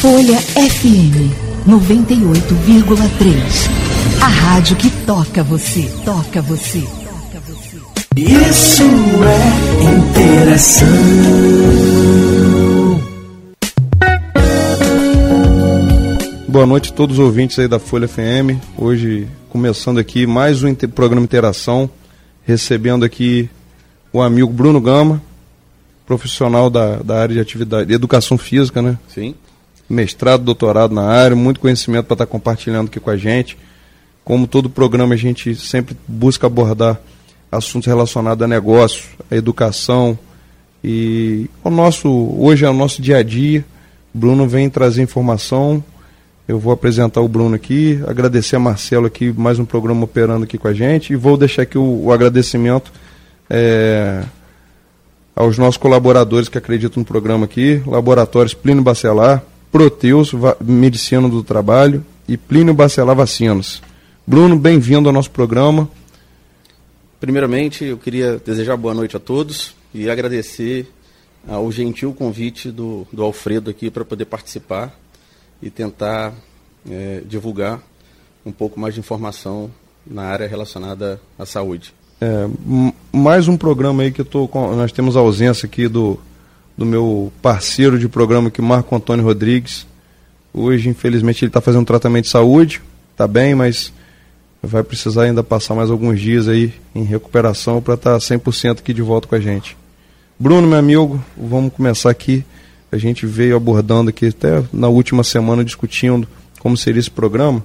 Folha FM 98,3. A rádio que toca você, toca você, toca você. Isso é interação. Boa noite a todos os ouvintes aí da Folha FM. Hoje começando aqui mais um inter programa Interação, recebendo aqui o amigo Bruno Gama, profissional da, da área de atividade de educação física, né? Sim. Mestrado, doutorado na área, muito conhecimento para estar tá compartilhando aqui com a gente. Como todo programa, a gente sempre busca abordar assuntos relacionados a negócio, a educação e o nosso hoje é o nosso dia a dia. Bruno vem trazer informação. Eu vou apresentar o Bruno aqui, agradecer a Marcelo aqui mais um programa operando aqui com a gente e vou deixar aqui o, o agradecimento é, aos nossos colaboradores que acreditam no programa aqui, Laboratórios Plínio Bacelar, Proteus, Medicina do Trabalho e Plínio Bacelar Vacinas. Bruno, bem-vindo ao nosso programa. Primeiramente, eu queria desejar boa noite a todos e agradecer ao gentil convite do, do Alfredo aqui para poder participar e tentar é, divulgar um pouco mais de informação na área relacionada à saúde. É, mais um programa aí que eu tô com, nós temos a ausência aqui do, do meu parceiro de programa que Marco Antônio Rodrigues. Hoje, infelizmente, ele está fazendo um tratamento de saúde, está bem, mas vai precisar ainda passar mais alguns dias aí em recuperação para estar tá 100% aqui de volta com a gente. Bruno, meu amigo, vamos começar aqui. A gente veio abordando aqui até na última semana discutindo como seria esse programa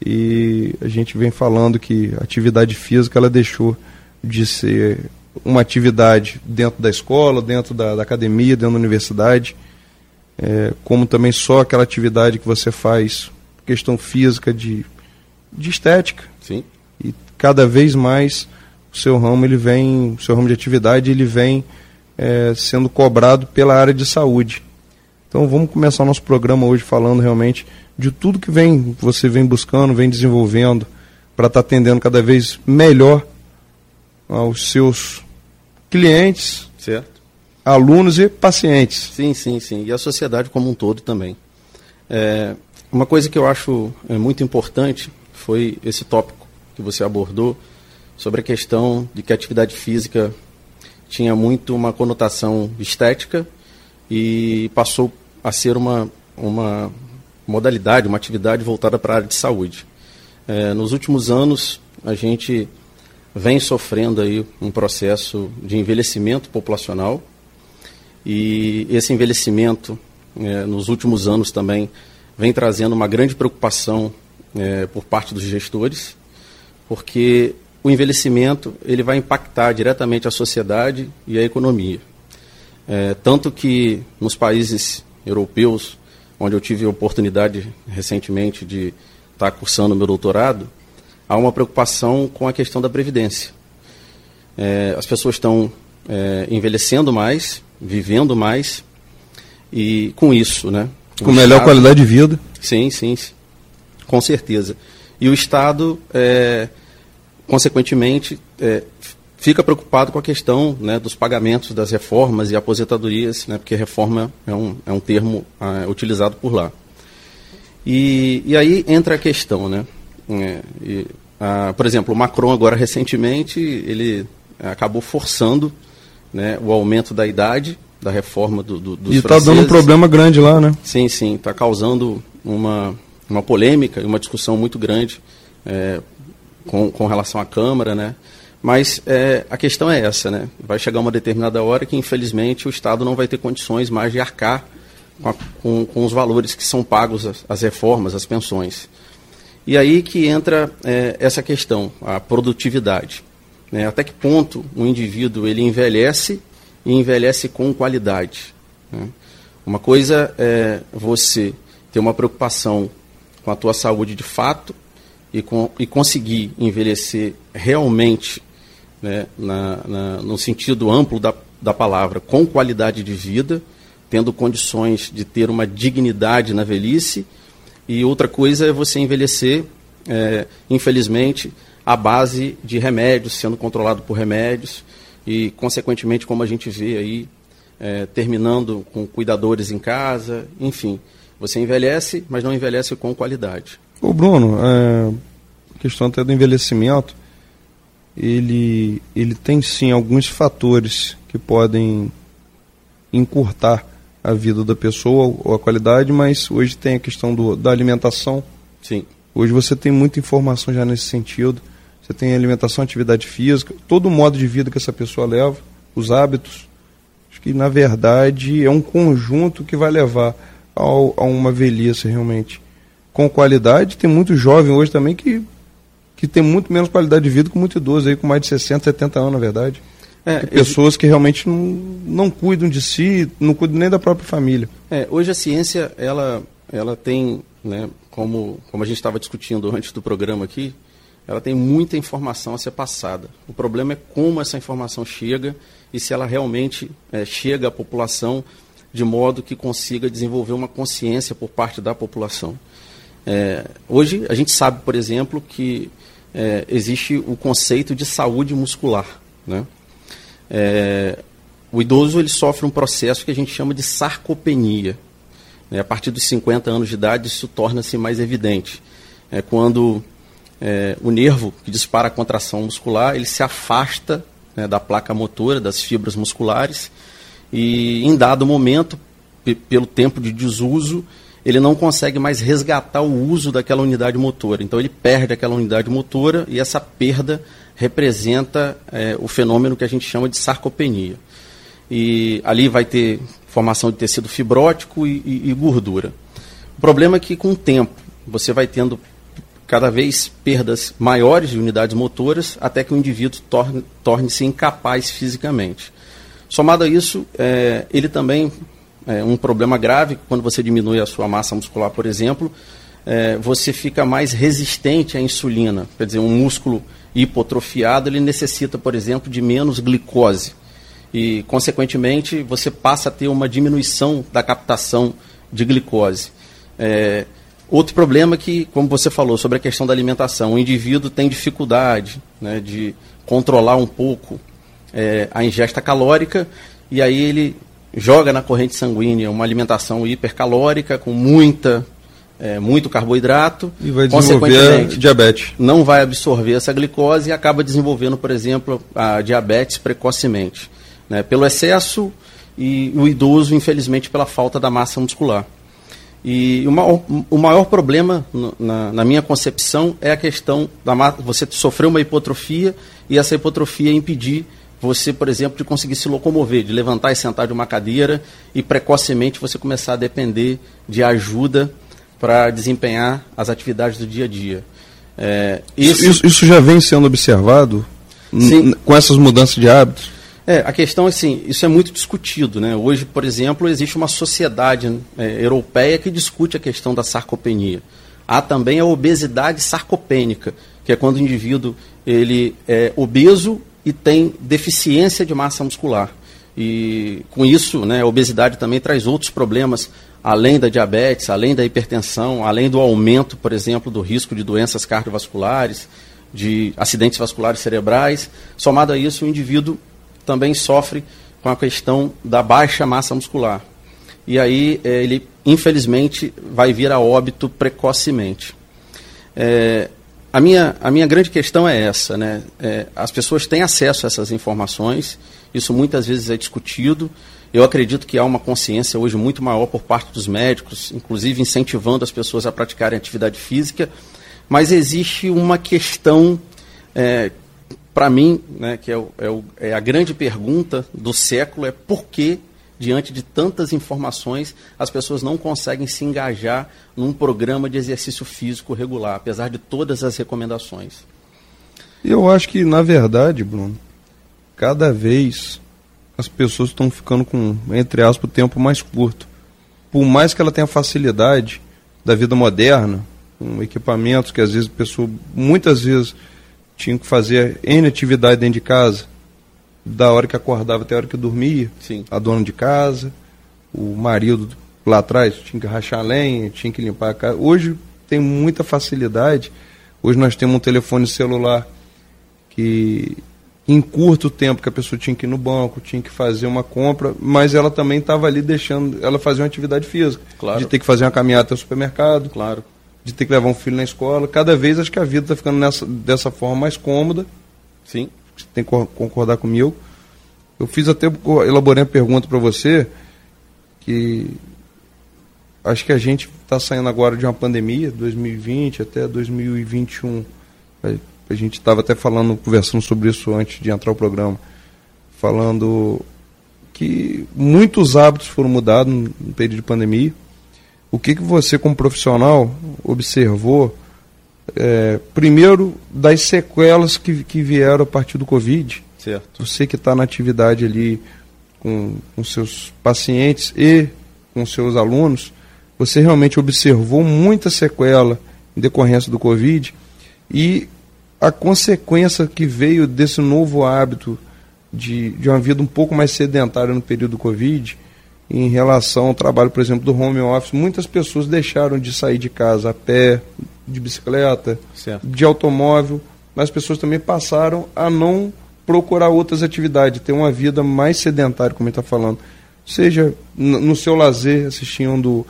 e a gente vem falando que a atividade física ela deixou de ser uma atividade dentro da escola, dentro da, da academia, dentro da universidade, é, como também só aquela atividade que você faz, questão física de, de estética. Sim. E cada vez mais o seu ramo ele vem, o seu ramo de atividade ele vem é, sendo cobrado pela área de saúde. Então vamos começar o nosso programa hoje falando realmente de tudo que vem você vem buscando, vem desenvolvendo para estar tá atendendo cada vez melhor aos seus clientes, certo. alunos e pacientes. Sim, sim, sim. E a sociedade como um todo também. É, uma coisa que eu acho é, muito importante foi esse tópico que você abordou sobre a questão de que a atividade física tinha muito uma conotação estética e passou a ser uma, uma modalidade, uma atividade voltada para a área de saúde. É, nos últimos anos, a gente vem sofrendo aí um processo de envelhecimento populacional e esse envelhecimento, é, nos últimos anos também, vem trazendo uma grande preocupação é, por parte dos gestores, porque o envelhecimento ele vai impactar diretamente a sociedade e a economia. É, tanto que nos países europeus onde eu tive a oportunidade recentemente de estar cursando meu doutorado, há uma preocupação com a questão da previdência. É, as pessoas estão é, envelhecendo mais, vivendo mais, e com isso, né? Com melhor Estado, qualidade de vida. Sim, sim, sim, com certeza. E o Estado, é, consequentemente, é, fica preocupado com a questão né, dos pagamentos das reformas e aposentadorias, né, porque reforma é um, é um termo ah, utilizado por lá. E, e aí entra a questão, né? É, e, ah, por exemplo, o Macron agora recentemente ele acabou forçando né, o aumento da idade da reforma do, do, dos E está dando um problema grande lá, né? Sim, sim, está causando uma, uma polêmica e uma discussão muito grande é, com, com relação à Câmara, né? Mas é, a questão é essa, né? Vai chegar uma determinada hora que, infelizmente, o Estado não vai ter condições mais de arcar com, a, com, com os valores que são pagos as, as, reformas, as pensões. E aí que entra é, essa questão, a produtividade. Né? Até que ponto o indivíduo ele envelhece e envelhece com qualidade. Né? Uma coisa é você ter uma preocupação com a tua saúde de fato e, com, e conseguir envelhecer realmente né, na, na, no sentido amplo da, da palavra, com qualidade de vida, tendo condições de ter uma dignidade na velhice. E outra coisa é você envelhecer, é, infelizmente, à base de remédios, sendo controlado por remédios, e, consequentemente, como a gente vê aí, é, terminando com cuidadores em casa, enfim. Você envelhece, mas não envelhece com qualidade. Ô Bruno, é, questão até do envelhecimento, ele, ele tem sim alguns fatores que podem encurtar a vida da pessoa ou a qualidade, mas hoje tem a questão do, da alimentação. Sim. Hoje você tem muita informação já nesse sentido. Você tem alimentação, atividade física, todo o modo de vida que essa pessoa leva, os hábitos. Acho que, na verdade, é um conjunto que vai levar ao, a uma velhice realmente com qualidade. Tem muito jovem hoje também que, que tem muito menos qualidade de vida que muito idoso, aí, com mais de 60, 70 anos, na verdade. É, pessoas eu... que realmente não, não cuidam de si, não cuidam nem da própria família. É, hoje a ciência, ela, ela tem, né, como, como a gente estava discutindo antes do programa aqui, ela tem muita informação a ser passada. O problema é como essa informação chega e se ela realmente é, chega à população de modo que consiga desenvolver uma consciência por parte da população. É, hoje a gente sabe, por exemplo, que é, existe o conceito de saúde muscular. Né? É, o idoso ele sofre um processo que a gente chama de sarcopenia. Né? A partir dos 50 anos de idade isso torna-se mais evidente. É quando é, o nervo que dispara a contração muscular ele se afasta né, da placa motora, das fibras musculares, e em dado momento, pelo tempo de desuso, ele não consegue mais resgatar o uso daquela unidade motora. Então ele perde aquela unidade motora e essa perda representa é, o fenômeno que a gente chama de sarcopenia. E ali vai ter formação de tecido fibrótico e, e, e gordura. O problema é que com o tempo você vai tendo cada vez perdas maiores de unidades motoras até que o indivíduo torne-se torne incapaz fisicamente. Somado a isso, é, ele também é um problema grave quando você diminui a sua massa muscular, por exemplo, é, você fica mais resistente à insulina. Quer dizer, um músculo hipotrofiado ele necessita, por exemplo, de menos glicose e, consequentemente, você passa a ter uma diminuição da captação de glicose. É, outro problema é que, como você falou sobre a questão da alimentação, o indivíduo tem dificuldade né, de controlar um pouco é, a ingesta calórica e aí ele joga na corrente sanguínea uma alimentação hipercalórica com muita é, muito carboidrato e vai desenvolver diabetes. Não vai absorver essa glicose e acaba desenvolvendo, por exemplo, a diabetes precocemente, né, pelo excesso e o idoso, infelizmente, pela falta da massa muscular. E o maior, o maior problema, na, na, minha concepção, é a questão da você sofrer uma hipotrofia e essa hipotrofia impedir você, por exemplo, de conseguir se locomover, de levantar e sentar de uma cadeira e precocemente você começar a depender de ajuda para desempenhar as atividades do dia a dia. É, isso, isso, isso, já vem sendo observado com essas mudanças de hábitos? É, a questão é assim, isso é muito discutido. Né? Hoje, por exemplo, existe uma sociedade é, europeia que discute a questão da sarcopenia. Há também a obesidade sarcopênica, que é quando o indivíduo ele é obeso e tem deficiência de massa muscular. E com isso, né, a obesidade também traz outros problemas, além da diabetes, além da hipertensão, além do aumento, por exemplo, do risco de doenças cardiovasculares, de acidentes vasculares cerebrais. Somado a isso, o indivíduo também sofre com a questão da baixa massa muscular. E aí é, ele, infelizmente, vai vir a óbito precocemente. É, a minha, a minha grande questão é essa, né? É, as pessoas têm acesso a essas informações, isso muitas vezes é discutido. Eu acredito que há uma consciência hoje muito maior por parte dos médicos, inclusive incentivando as pessoas a praticarem atividade física, mas existe uma questão, é, para mim, né, que é, o, é, o, é a grande pergunta do século, é por que diante de tantas informações, as pessoas não conseguem se engajar num programa de exercício físico regular, apesar de todas as recomendações. Eu acho que, na verdade, Bruno, cada vez as pessoas estão ficando com, entre aspas, o tempo mais curto. Por mais que ela tenha facilidade da vida moderna, com equipamentos que às vezes a pessoa, muitas vezes, tinha que fazer N atividade dentro de casa, da hora que acordava até a hora que dormia. Sim. A dona de casa, o marido lá atrás tinha que rachar lenha, tinha que limpar a casa. Hoje tem muita facilidade. Hoje nós temos um telefone celular que em curto tempo que a pessoa tinha que ir no banco, tinha que fazer uma compra, mas ela também estava ali deixando, ela fazia uma atividade física, Claro. de ter que fazer uma caminhada até o supermercado, Claro. de ter que levar um filho na escola. Cada vez acho que a vida está ficando nessa, dessa forma mais cômoda. Sim. Você tem que cor- concordar comigo. Eu fiz até, elaborei uma pergunta para você, que acho que a gente está saindo agora de uma pandemia, 2020 até 2021. A- gente estava até falando, conversando sobre isso antes de entrar o programa, falando que muitos hábitos foram mudados no no período de pandemia. O que, que você, como profissional, observou, é, primeiro, das sequelas que, que vieram a partir do Covid? Certo. Você que está na atividade ali com, com seus pacientes e com seus alunos, você realmente observou muita sequela em decorrência do Covid e a consequência que veio desse novo hábito de, de uma vida um pouco mais sedentária no período do Covid, em relação ao trabalho, por exemplo, do home office, muitas pessoas deixaram de sair de casa a pé, de bicicleta, Certo. de automóvel, mas as pessoas também passaram a não procurar outras atividades, ter uma vida mais sedentária, como ele está falando. Seja no seu lazer, assistindo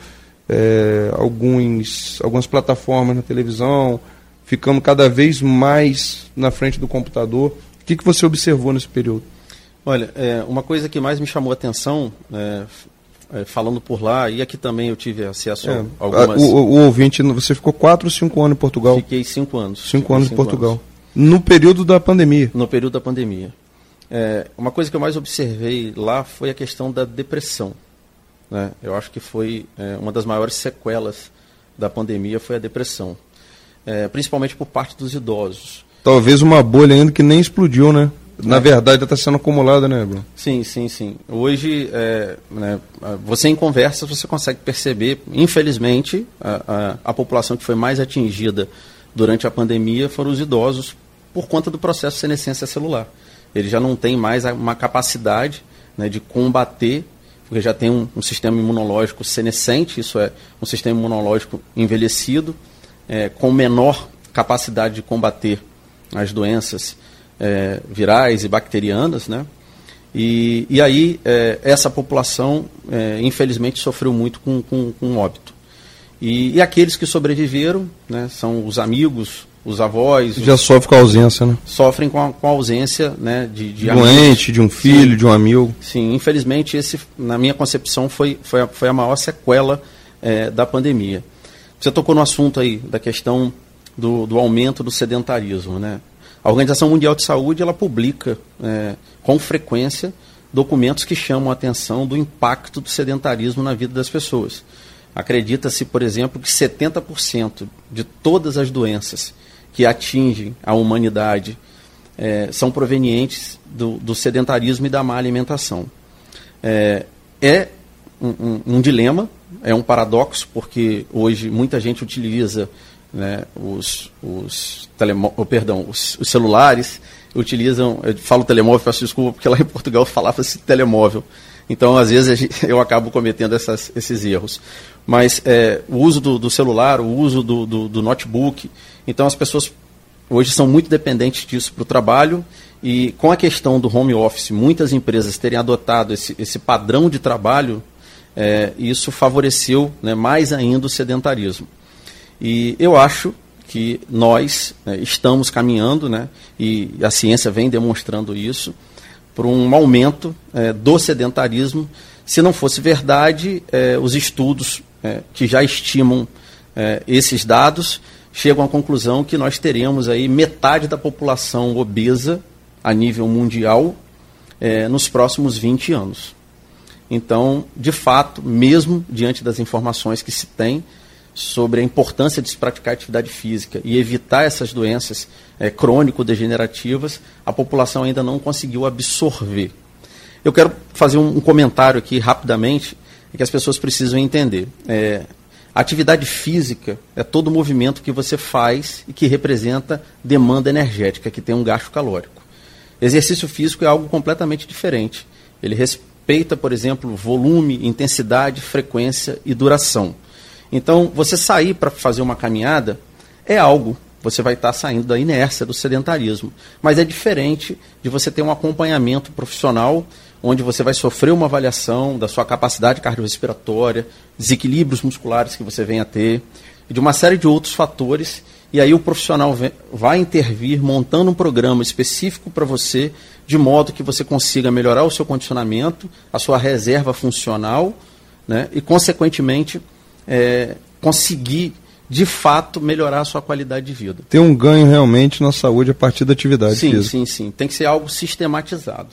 eh, alguns, algumas plataformas na televisão, ficando cada vez mais na frente do computador. O que, que você observou nesse período? Olha, é, uma coisa que mais me chamou a atenção, é, é, falando por lá, e aqui também eu tive acesso É, a algumas. o, o ouvinte, você ficou 4 ou 5 anos em Portugal? Fiquei cinco anos. 5 Fiquei anos em cinco Portugal. anos. No período da pandemia. no período da pandemia. É, uma coisa que eu mais observei lá foi a questão da depressão. né? Eu acho que foi é, uma das maiores sequelas da pandemia foi a depressão, É, principalmente por parte dos idosos. Talvez uma bolha ainda que nem explodiu, né? Na É. verdade, está sendo acumulada, né, Bruno? Sim, sim, sim. Hoje, é, né, você em conversas, você consegue perceber, infelizmente, a, a, a população que foi mais atingida durante a pandemia foram os idosos por conta do processo de senescência celular. Ele já não tem mais uma capacidade né, de combater, porque já tem um, um sistema imunológico senescente, isso é, um sistema imunológico envelhecido, é, com menor capacidade de combater as doenças é, virais e bacterianas, né? E, e aí é, essa população, é, infelizmente, sofreu muito com, com, com óbito. E, e aqueles que sobreviveram, né, são os amigos, os avós, os- Já sofre com a ausência, né? sofrem com a, com a ausência né, de, de amigos. Doente, de um filho, de um amigo. Sim, infelizmente esse, na minha concepção, foi, foi, a, foi a maior sequela eh, da pandemia. Você tocou no assunto aí da questão do, do aumento do sedentarismo, né? A Organização Mundial de Saúde ela publica eh, com frequência documentos que chamam a atenção do impacto do sedentarismo na vida das pessoas. Acredita-se, por exemplo, que 70% de todas as doenças que atingem a humanidade eh, são provenientes do, do sedentarismo e da má alimentação. É, é um, um- um dilema, é um paradoxo, porque hoje muita gente utiliza né, os, os, telemo- oh, perdão, os, os celulares, utilizam, eu falo telemóvel, peço desculpa, porque lá em Portugal falava-se telemóvel. Então, às vezes, eu acabo cometendo essas- esses erros. Mas é, o uso do, do celular, o uso do, do, do notebook, então as pessoas hoje são muito dependentes disso para o trabalho e com a questão do home office, muitas empresas terem adotado esse, esse padrão de trabalho, é, isso favoreceu né, mais ainda o sedentarismo. E eu acho que nós né, estamos caminhando, né, e a ciência vem demonstrando isso, por um aumento é, do sedentarismo. Se não fosse verdade, é, os estudos é, que já estimam é, esses dados chegam à conclusão que nós teremos aí metade da população obesa a nível mundial é, nos próximos 20 anos. Então, de fato, mesmo diante das informações que se tem sobre a importância de se praticar atividade física e evitar essas doenças é, crônico-degenerativas, a população ainda não conseguiu absorver. Eu quero fazer um, comentário aqui rapidamente que as pessoas precisam entender. É, atividade física é todo movimento que você faz e que representa demanda energética, que tem um gasto calórico. Exercício físico é algo completamente diferente. Ele respeita, por exemplo, volume, intensidade, frequência e duração. Então, você sair para fazer uma caminhada é algo você vai estar saindo da inércia, do sedentarismo. Mas é diferente de você ter um acompanhamento profissional, onde você vai sofrer uma avaliação da sua capacidade cardiorrespiratória, desequilíbrios musculares que você venha a ter, e de uma série de outros fatores. E aí o profissional vai intervir montando um programa específico para você, de modo que você consiga melhorar o seu condicionamento, a sua reserva funcional, né, e, consequentemente, é, conseguir de fato melhorar a sua qualidade de vida. Ter um ganho realmente na saúde a partir da atividade sim, física. Sim, sim, Tem que ser algo sistematizado.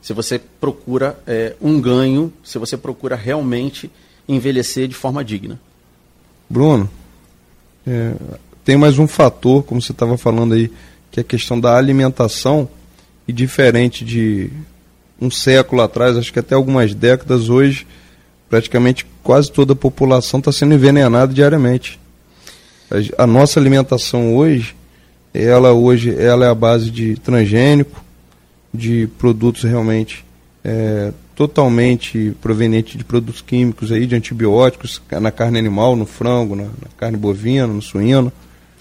Se você procura é, um ganho, se você procura realmente envelhecer de forma digna. Bruno, é, tem mais um fator, como você estava falando aí, que é a questão da alimentação, e diferente de um século atrás, acho que até algumas décadas, hoje praticamente quase toda a população está sendo envenenada diariamente. A, nossa alimentação hoje, ela hoje ela é a base de transgênico, de produtos realmente é, totalmente provenientes de produtos químicos aí, de antibióticos na carne animal, no frango, na, na carne bovina, no suíno.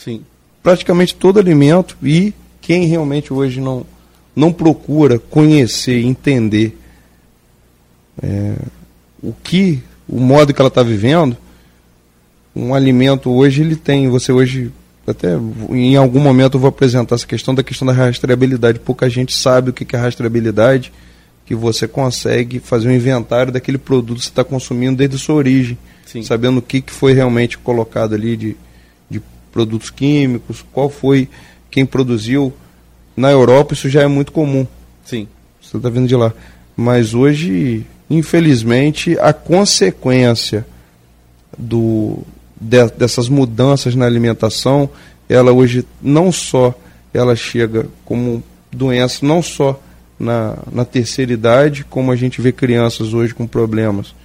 Sim. Praticamente todo alimento e quem realmente hoje não, não procura conhecer, entender é, o que, o modo que ela está vivendo, um alimento hoje ele tem, você hoje até em algum momento eu vou apresentar essa questão da questão da rastreabilidade. Pouca gente sabe o que é rastreabilidade, que você consegue fazer um inventário daquele produto que você está consumindo desde a sua origem, Sim. sabendo o que, que foi realmente colocado ali de produtos químicos, qual foi quem produziu. Na Europa isso já é muito comum. Sim. Você está vindo de lá. Mas hoje infelizmente, a consequência do, de, dessas mudanças na alimentação, ela hoje não só ela chega como doença, não só na, na terceira idade, como a gente vê crianças hoje com problemas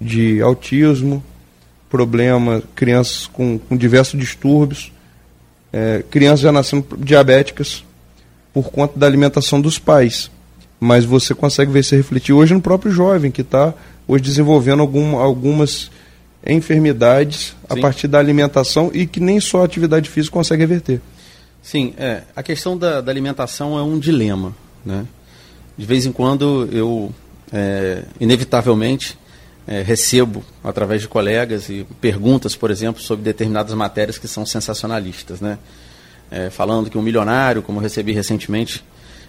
de autismo, problemas, crianças com, com diversos distúrbios, é, crianças já nascendo diabéticas por conta da alimentação dos pais mas você consegue ver se refletir hoje no próprio jovem que está hoje desenvolvendo algum, algumas enfermidades Sim. a partir da alimentação e que nem só a atividade física consegue reverter. Sim, é, a questão da, da alimentação é um dilema. Né? De vez em quando eu, é, inevitavelmente, é, recebo, através de colegas, e perguntas, por exemplo, sobre determinadas matérias que são sensacionalistas. Né? É, falando que um milionário, como recebi recentemente,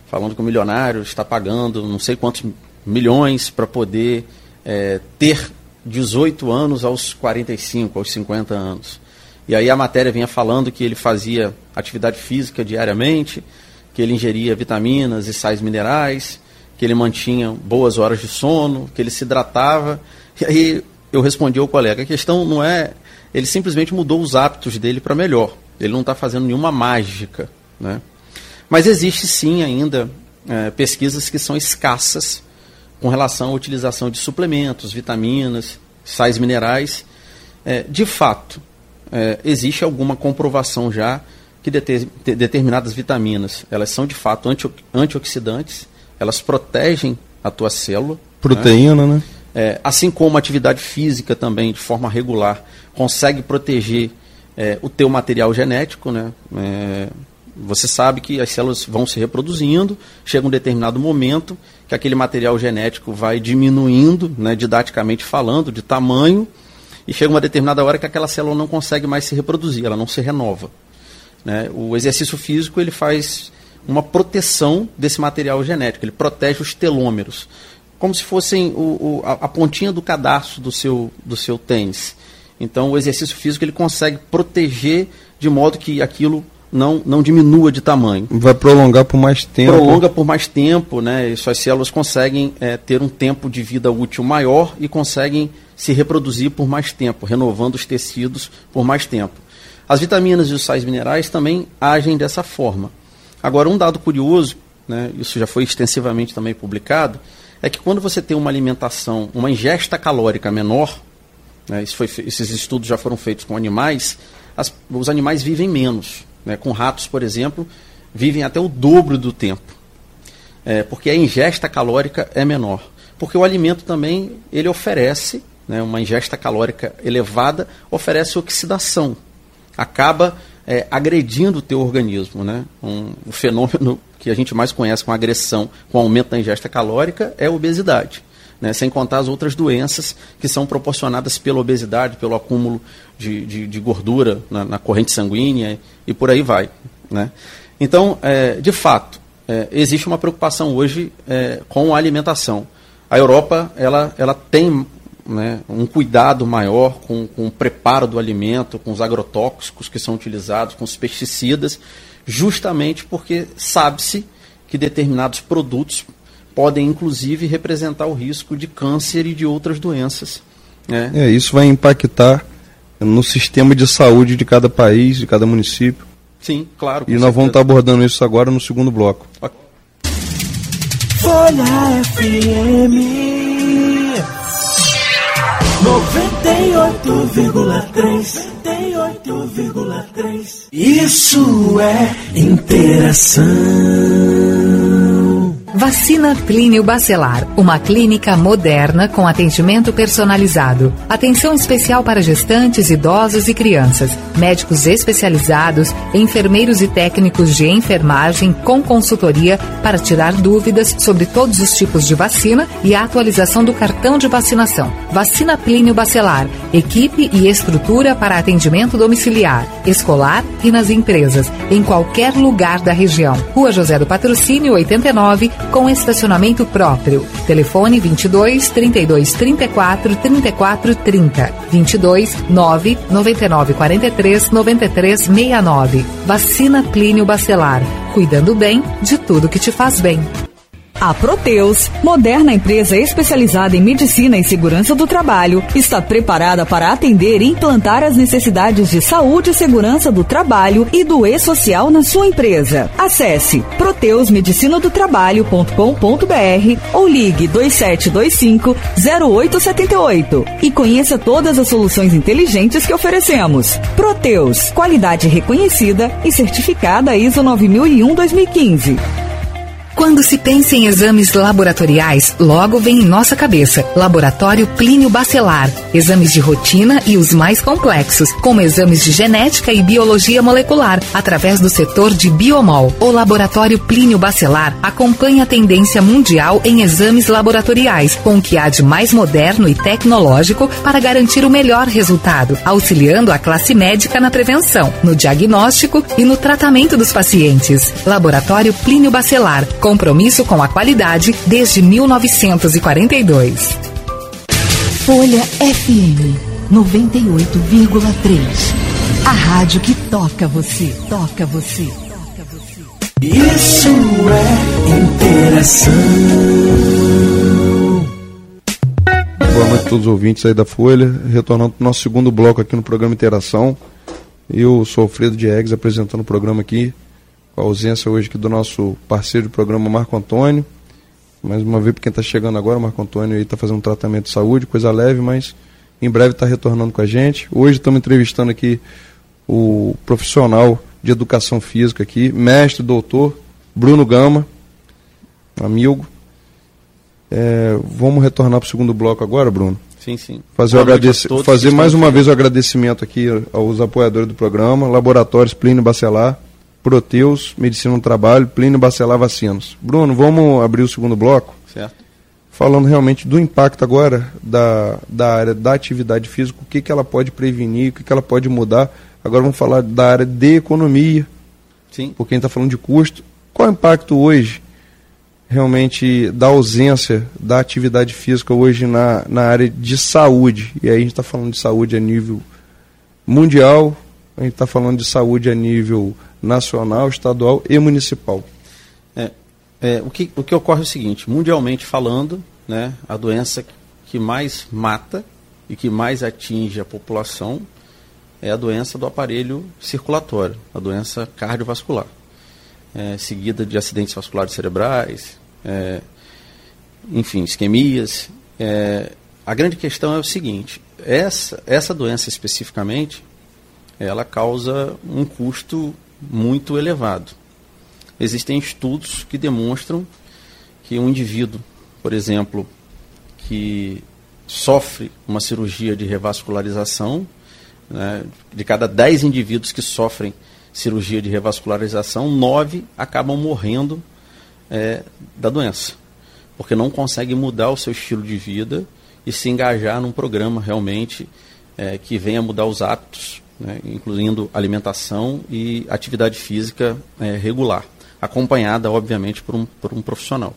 falando que o milionário está pagando não sei quantos milhões para poder é, ter 18 anos aos 45, aos 50 anos. E aí a matéria vinha falando que ele fazia atividade física diariamente, que ele ingeria vitaminas e sais minerais, que ele mantinha boas horas de sono, que ele se hidratava. E aí eu respondi ao colega, a questão não é, ele simplesmente mudou os hábitos dele para melhor. Ele não está fazendo nenhuma mágica, né? Mas existe sim ainda é, pesquisas que são escassas com relação à utilização de suplementos, vitaminas, sais minerais. É, de fato, é, existe alguma comprovação já que deter, determinadas vitaminas elas são de fato anti, antioxidantes, elas protegem a tua célula. Né? Proteína, né? né? É, assim como a atividade física também, de forma regular, consegue proteger é, o teu material genético, né? É, você sabe que as células vão se reproduzindo, chega um determinado momento que aquele material genético vai diminuindo, né, didaticamente falando, de tamanho, e chega uma determinada hora que aquela célula não consegue mais se reproduzir, ela não se renova. Né? O exercício físico ele faz uma proteção desse material genético, ele protege os telômeros, como se fossem o, o, a, a pontinha do cadastro do seu, do seu tênis. Então, o exercício físico ele consegue proteger de modo que aquilo não, não diminua de tamanho. Vai prolongar por mais tempo. Prolonga por mais tempo, né? E suas células conseguem é, ter um tempo de vida útil maior e conseguem se reproduzir por mais tempo, renovando os tecidos por mais tempo. As vitaminas e os sais minerais também agem dessa forma. Agora, um dado curioso, né, isso já foi extensivamente também publicado, é que quando você tem uma alimentação, uma ingesta calórica menor, né, foi, esses estudos já foram feitos com animais, as, os animais vivem menos. Né? Com ratos, por exemplo, vivem até o dobro do tempo. É, porque a ingesta calórica é menor. Porque o alimento também ele oferece, né, uma ingesta calórica elevada, oferece oxidação. Acaba é, agredindo o teu organismo. Né? Um, o fenômeno que a gente mais conhece com agressão, com aumento da ingesta calórica, é a obesidade. Né? Sem contar as outras doenças que são proporcionadas pela obesidade, pelo acúmulo de, de, de gordura na, na, corrente sanguínea e por aí vai. Né? Então, é, de fato, é, existe uma preocupação hoje é, com a alimentação. A Europa ela, ela tem né, um cuidado maior com, com o preparo do alimento, com os agrotóxicos que são utilizados, com os pesticidas, justamente porque sabe-se que determinados produtos podem, inclusive, representar o risco de câncer e de outras doenças. Né? É, isso vai impactar no sistema de saúde de cada país, de cada município. Sim, claro. E nós certeza. vamos estar abordando isso agora no segundo bloco. Folha FM 98,3 98,3 Isso é interação. Vacina Clínio Bacelar, uma clínica moderna com atendimento personalizado. Atenção especial para gestantes, idosos e crianças. Médicos especializados, enfermeiros e técnicos de enfermagem com consultoria para tirar dúvidas sobre todos os tipos de vacina e a atualização do cartão de vacinação. Vacina Clínio Bacelar, equipe e estrutura para atendimento domiciliar, escolar e nas empresas, em qualquer lugar da região. Rua José do Patrocínio 89 com estacionamento próprio. Telefone 22 32 34 34 30. 22 9 99 43 93 69. Vacina Plínio Bacelar. Cuidando bem de tudo que te faz bem. A Proteus, moderna empresa especializada em medicina e segurança do trabalho, está preparada para atender e implantar as necessidades de saúde e segurança do trabalho e do e-social na sua empresa. Acesse proteusmedicinadotrabalho.com.br ou ligue 2725 0878 e conheça todas as soluções inteligentes que oferecemos. Proteus, qualidade reconhecida e certificada ISO 9001-2015. Quando se pensa em exames laboratoriais, logo vem em nossa cabeça Laboratório Plínio Bacelar. Exames de rotina e os mais complexos, como exames de genética e biologia molecular, através do setor de biomol. O Laboratório Plínio Bacelar acompanha a tendência mundial em exames laboratoriais, com o que há de mais moderno e tecnológico para garantir o melhor resultado, auxiliando a classe médica na prevenção, no diagnóstico e no tratamento dos pacientes. Laboratório Plínio Bacelar Compromisso com a qualidade desde 1942. Folha FM 98,3. A rádio que toca você, toca você, toca você. Isso é interação. Boa noite a todos os ouvintes aí da Folha, retornando para o nosso segundo bloco aqui no programa Interação. Eu sou Alfredo Diegues apresentando o programa aqui com a ausência hoje aqui do nosso parceiro de programa, Marco Antônio. Mais uma vez, para quem está chegando agora, o Marco Antônio está fazendo um tratamento de saúde, coisa leve, mas em breve está retornando com a gente. Hoje estamos entrevistando aqui o profissional de educação física aqui, mestre, doutor, Bruno Gama, amigo. É, vamos retornar para o segundo bloco agora, Bruno? Sim, sim. Fazer, o agradec... fazer mais uma vez o agradecimento aqui aos apoiadores do programa, Laboratórios Plínio Bacelar, Proteus, Medicina no Trabalho, Plínio Bacelar Vacinos. Bruno, vamos abrir o segundo bloco? Certo. Falando realmente do impacto agora da, da área da atividade física, o que, que ela pode prevenir, o que, que ela pode mudar. Agora vamos falar da área de economia. Sim. Porque a gente está falando de custo. Qual é o impacto hoje, realmente, da ausência da atividade física hoje na, na área de saúde? E aí a gente está falando de saúde a nível mundial, a gente está falando de saúde a nível nacional, estadual e municipal. É, é, o, que, o que ocorre é o seguinte, mundialmente falando, né, a doença que mais mata e que mais atinge a população é a doença do aparelho circulatório, a doença cardiovascular, é, seguida de acidentes vasculares cerebrais, é, enfim, isquemias. É, a grande questão é o seguinte: essa, essa doença especificamente, ela causa um custo muito elevado. Existem estudos que demonstram que um indivíduo, por exemplo, que sofre uma cirurgia de revascularização, né, de cada 10 indivíduos que sofrem cirurgia de revascularização, nove acabam morrendo é, da doença, porque não conseguem mudar o seu estilo de vida e se engajar num programa realmente é, que venha mudar os hábitos, né, incluindo alimentação e atividade física é, regular, acompanhada, obviamente, por um, por um profissional.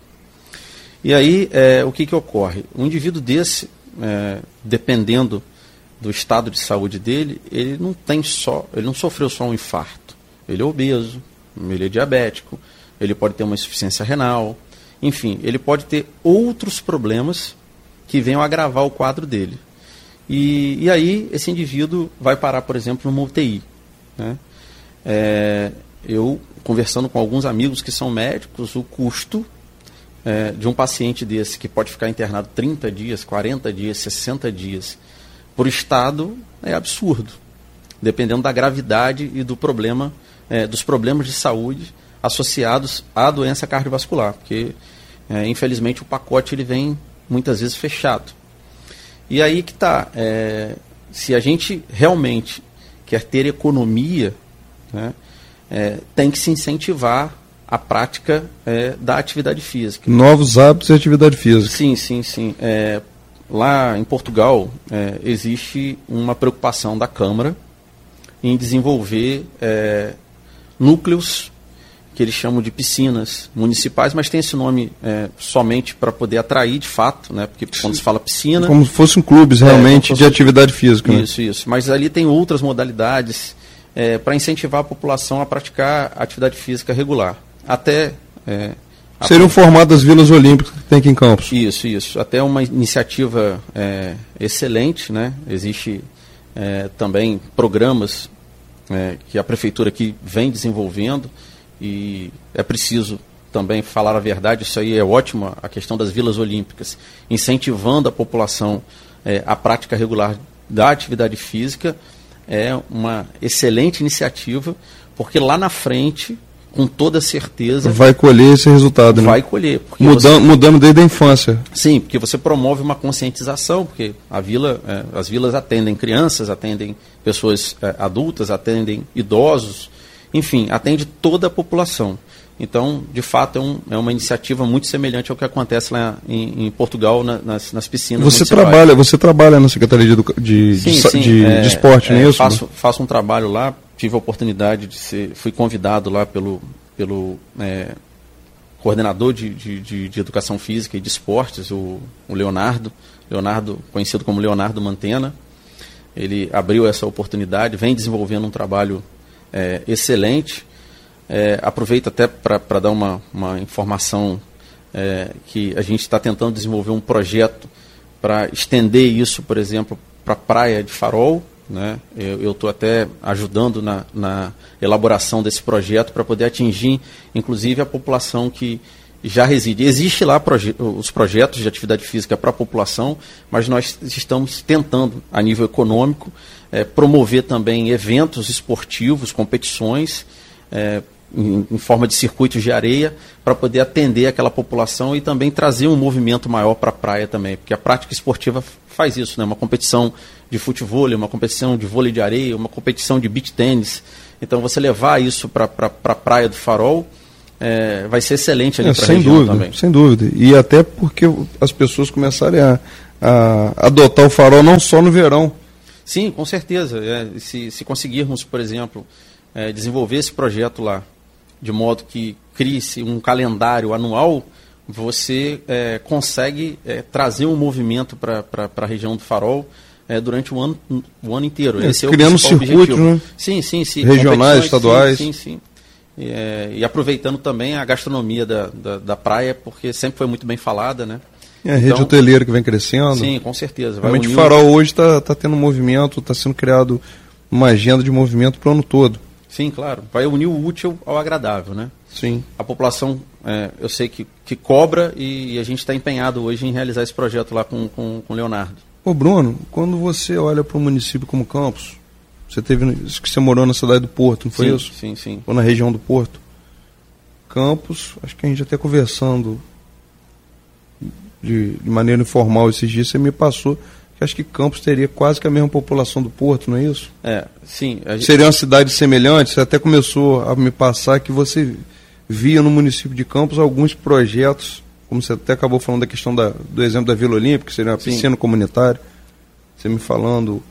E aí, é, o que, que ocorre? Um indivíduo desse, é, dependendo do estado de saúde dele, ele não tem só, ele não sofreu só um infarto. Ele é obeso, ele é diabético, ele pode ter uma insuficiência renal, enfim, ele pode ter outros problemas que venham agravar o quadro dele. E, e aí esse indivíduo vai parar, por exemplo, numa UTI. Né? É, eu, conversando com alguns amigos que são médicos, o custo é, de um paciente desse que pode ficar internado 30 dias, 40 dias, 60 dias, por estado, é absurdo, dependendo da gravidade e do problema, é, dos problemas de saúde associados à doença cardiovascular, porque é, infelizmente o pacote ele vem muitas vezes fechado. E aí que está, é, se a gente realmente quer ter economia, né, é, tem que se incentivar a prática é, da atividade física. Novos hábitos e atividade física. Sim, sim, sim. É, lá em Portugal é, existe uma preocupação da Câmara em desenvolver é, núcleos que eles chamam de piscinas municipais, mas tem esse nome é, somente para poder atrair de fato, né? Porque quando se fala piscina. Como se fossem clubes realmente fosse... de atividade física. Isso, né? isso. Mas ali tem outras modalidades é, para incentivar a população a praticar atividade física regular até. É, Seriam formadas as vilas olímpicas que tem aqui em Campos. Isso, isso. Até uma iniciativa é, excelente, né? Existe é, também programas é, que a prefeitura aqui vem desenvolvendo e é preciso também falar a verdade, isso aí é ótimo, a questão das vilas olímpicas, incentivando a população é, à prática regular da atividade física, é uma excelente iniciativa, porque lá na frente com toda certeza. Vai colher esse resultado, né? Vai colher. Mudando, você... mudando desde a infância. Sim, porque você promove uma conscientização, porque a vila, é, as vilas atendem crianças, atendem pessoas é, adultas, atendem idosos, enfim, atende toda a população. Então, de fato, é, um, é, uma iniciativa muito semelhante ao que acontece lá em, em Portugal, na, nas, nas, piscinas. Você trabalha, você trabalha na Secretaria de, de, sim, de, sim, de, é, de Esporte, não é, é isso? Faço, faço um trabalho lá, tive a oportunidade de ser, fui convidado lá pelo, pelo é, coordenador de, de, de, educação física e de esportes, o, o, Leonardo, Leonardo, conhecido como Leonardo Mantena. Ele abriu essa oportunidade, vem desenvolvendo um trabalho é, excelente. É, aproveito até para dar uma, uma informação é, que a gente está tentando desenvolver um projeto para estender isso, por exemplo, para a praia de Farol, né? Eu estou até ajudando na, na, elaboração desse projeto para poder atingir, inclusive, a população que já reside. Existe lá proje os projetos de atividade física para a população, mas nós estamos tentando, a nível econômico, é, promover também eventos esportivos, competições, é, em, em, forma de circuitos de areia, para poder atender aquela população e também trazer um movimento maior para a praia também, porque a prática esportiva faz isso, né? uma competição de futebol, uma competição de vôlei de areia, uma competição de beach tênis. Então você levar isso para pra, a pra praia do Farol é, vai ser excelente ali é, para a região dúvida, também. Sem dúvida. E até porque as pessoas começarem a, a adotar o farol não só no verão. Sim, com certeza. É, se, se conseguirmos, por exemplo, é, desenvolver esse projeto lá, de modo que crie-se um calendário anual, você é, consegue é, trazer um movimento para a região do Farol é, durante o ano, o ano inteiro. É, Esse é criando circuitos, né? Sim, sim, sim. Regionais, estaduais. Sim, sim. sim. E, é, e, aproveitando também a gastronomia da, da, da, praia, porque sempre foi muito bem falada, né? É a então, rede hoteleira que vem crescendo. Sim, com certeza. Realmente o Farol hoje está tá tendo movimento, está sendo criado uma agenda de movimento para o ano todo. Sim, claro. Vai unir o útil ao agradável, né? Sim. A população, é, eu sei que, que cobra e, e a gente está empenhado hoje em realizar esse projeto lá com, com, com o Leonardo. Ô Bruno, quando você olha para um município como Campos, você teve que você morou na cidade do Porto, não foi sim, isso? Sim, sim. Ou na região do Porto. Campos, acho que a gente até conversando de, de maneira informal esses dias, você me passou que acho que Campos teria quase que a mesma população do Porto, não é isso? É, sim. Gente... Seria uma cidade semelhante? Você até começou a me passar que você via no município de Campos alguns projetos, como você até acabou falando da questão da, do exemplo da Vila Olímpica, que seria uma sim. piscina comunitária. Você me falando,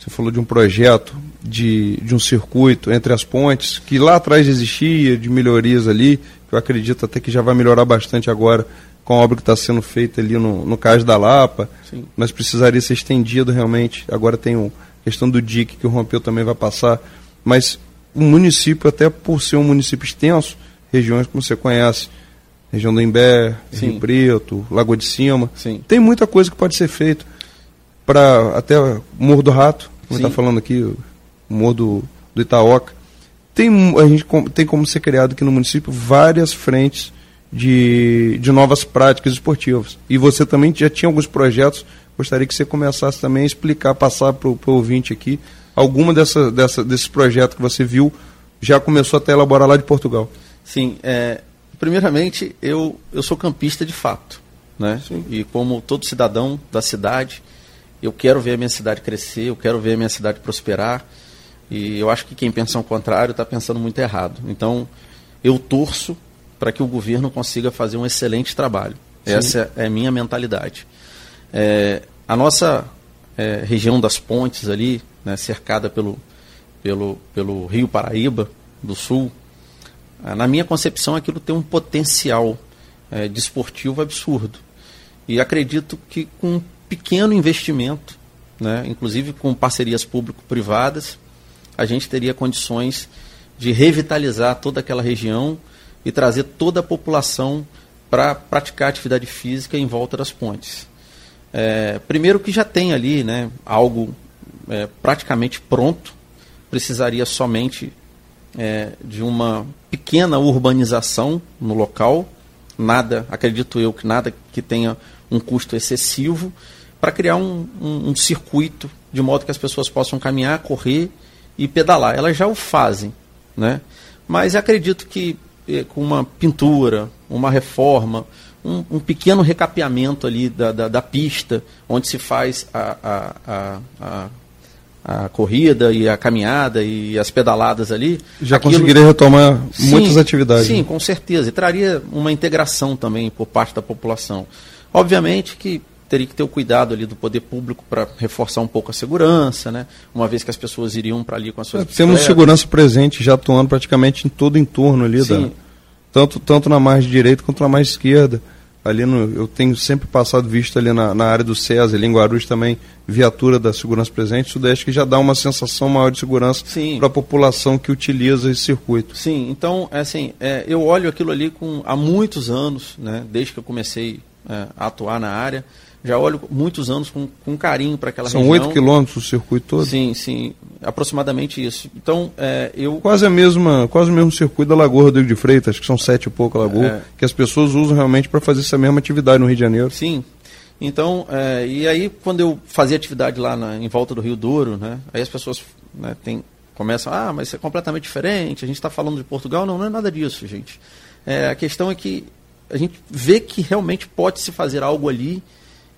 você falou de um projeto de, de um circuito entre as pontes, que lá atrás existia, de melhorias ali, que eu acredito até que já vai melhorar bastante agora com a obra que está sendo feita ali no, no Cais da Lapa, Sim. mas precisaria ser estendido realmente. Agora tem a questão do DIC que o Rompeu também vai passar, mas o município, até por ser um município extenso, regiões como você conhece, região do Imbé, Sim. Rio Preto, Lagoa de Cima, Sim. tem muita coisa que pode ser feita para até o Morro do Rato, como está falando aqui, o Morro do, do Itaoca. Tem, a gente tem como ser criado aqui no município várias frentes de, de novas práticas esportivas. E você também já tinha alguns projetos, gostaria que você começasse também a explicar, passar para o ouvinte aqui, alguma dessa, dessa, desses projetos que você viu já começou até a elaborar lá de Portugal. Sim, é, primeiramente eu, eu sou campista de fato. Né? Sim. E como todo cidadão da cidade, eu quero ver a minha cidade crescer, eu quero ver a minha cidade prosperar. E eu acho que quem pensa o contrário está pensando muito errado. Então, eu torço para que o governo consiga fazer um excelente trabalho. Sim. Essa é a minha mentalidade. É, a nossa é, região das pontes ali, né, cercada pelo, pelo, pelo Rio Paraíba do Sul, na minha concepção aquilo tem um potencial é, desportivo absurdo. E acredito que com pequeno investimento, né, inclusive com parcerias público-privadas, a gente teria condições de revitalizar toda aquela região e trazer toda a população para praticar atividade física em volta das pontes. É, primeiro que já tem ali né, algo é, praticamente pronto, precisaria somente é, de uma pequena urbanização no local, nada, acredito eu que nada que tenha um custo excessivo, para criar um, um, um circuito de modo que as pessoas possam caminhar, correr e pedalar. Elas já o fazem, né? mas acredito que com uma pintura, uma reforma, um, um pequeno recapeamento ali da, da, da, pista, onde se faz a, a, a, a, corrida e a caminhada e as pedaladas ali. Já aquilo... conseguiria retomar sim, muitas atividades. Sim, com certeza. E traria uma integração também por parte da população. Obviamente que teria que ter o cuidado ali do poder público para reforçar um pouco a segurança, né? Uma vez que as pessoas iriam para ali com as suas é, Temos segurança presente já atuando praticamente em todo o entorno ali Sim. da tanto tanto na margem direita quanto na margem esquerda. Ali no, eu tenho sempre passado visto ali na, na área do César, ali em Guarulhos também, viatura da segurança presente, acho que já dá uma sensação maior de segurança para a população que utiliza esse circuito. Sim, então, é assim, é, eu olho aquilo ali com, há muitos anos, né, desde que eu comecei é, a atuar na área, já olho muitos anos com, com carinho para aquela São região. São 8 quilômetros o circuito todo? Sim, sim, aproximadamente isso. Então, é, eu... Quase, a mesma, quase o mesmo circuito da Lagoa Rodrigo de Freitas, que são sete e pouco a Lagoa, é... que as pessoas usam realmente para fazer essa mesma atividade no Rio de Janeiro. Sim, então, é, e aí quando eu fazia atividade lá na, em volta do Rio Douro, né, aí as pessoas né, tem, começam, ah, mas isso é completamente diferente, a gente está falando de Portugal, não, não é nada disso, gente. É, a questão é que a gente vê que realmente pode se fazer algo ali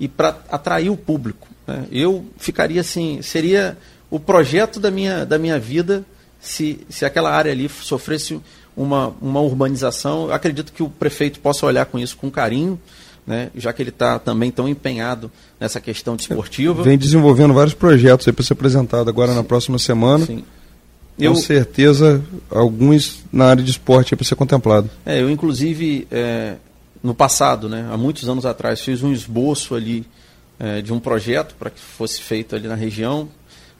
e para atrair o público. Né? Eu ficaria assim, seria o projeto da minha, da minha vida se, se aquela área ali sofresse uma, uma urbanização. Eu acredito que o prefeito possa olhar com isso com carinho, né? já que ele está também tão empenhado nessa questão desportiva. Vem desenvolvendo vários projetos para ser apresentado agora Sim. na próxima semana. Sim. Com eu, certeza, alguns na área de esporte para ser contemplado. É, eu inclusive é, no passado, né, há muitos anos atrás, fiz um esboço ali é, de um projeto para que fosse feito ali na região,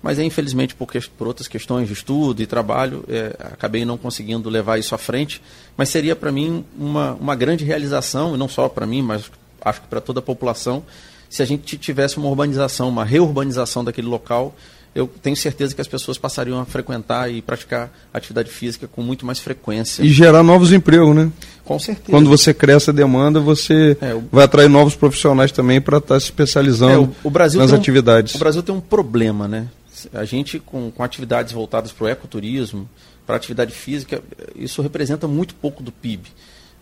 mas é, infelizmente por, que, por outras questões de estudo e trabalho, é, acabei não conseguindo levar isso à frente, mas seria para mim uma, uma grande realização, e não só para mim, mas acho que para toda a população, se a gente tivesse uma urbanização, uma reurbanização daquele local eu tenho certeza que as pessoas passariam a frequentar e praticar atividade física com muito mais frequência. E gerar novos empregos, né? Com certeza. Quando você cresce a demanda, você é, o... vai atrair novos profissionais também para estar tá se especializando é, o, o Brasil nas atividades. o Brasil tem um problema, né? A gente, com, com atividades voltadas para o ecoturismo, para a atividade física, isso representa muito pouco do PIB.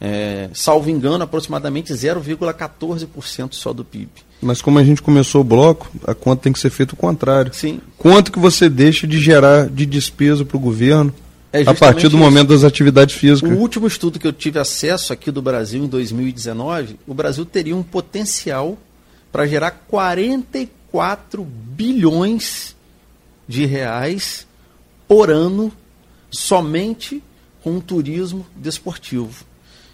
É, salvo engano, aproximadamente 0,14% só do PIB. Mas como a gente começou o bloco, a conta tem que ser feita o contrário. Sim. Quanto que você deixa de gerar de despesa para o governo É a partir do isso. momento das atividades O físicas? último estudo que eu tive acesso aqui do Brasil em 2019, o Brasil teria um potencial para gerar 44 bilhões de reais por ano somente com o turismo desportivo.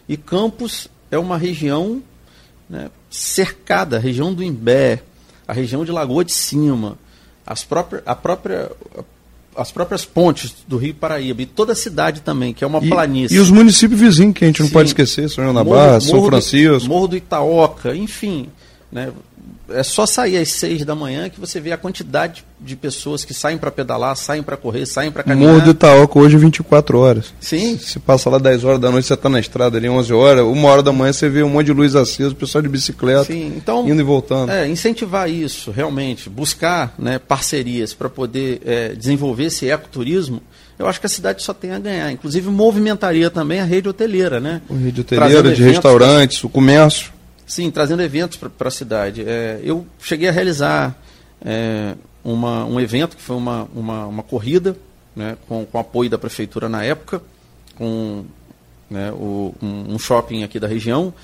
E Campos é uma região né, cercada, a região do Imbé, a região de Lagoa de Cima, as próprias, a própria, as próprias pontes do Rio Paraíba e toda a cidade também, que é uma E, planície. e os municípios vizinhos, que a gente não Sim. pode esquecer, São João da Barra, São Morro do- Francisco. Morro do Itaoca, enfim. Né? É só sair às seis da manhã que você vê a quantidade de pessoas que saem para pedalar, saem para correr, saem para caminhar. Morro do Itaoca hoje 24 horas. Sim. Se passa lá 10 horas da noite, você está na estrada ali 11 horas, uma hora da manhã você vê um monte de luz acesa, o pessoal de bicicleta Sim, então indo e voltando. é, incentivar isso realmente, buscar né, parcerias para poder é, desenvolver esse ecoturismo, eu acho que a cidade só tem a ganhar. Inclusive movimentaria também a rede hoteleira, né? O Rio de Trazendo hoteleira, de eventos restaurantes, o comércio. Sim, trazendo eventos para a cidade. É, eu cheguei a realizar é, uma, um evento que foi uma, uma, uma corrida, né, com, com apoio da prefeitura na época, com né, o- um, um shopping aqui da região,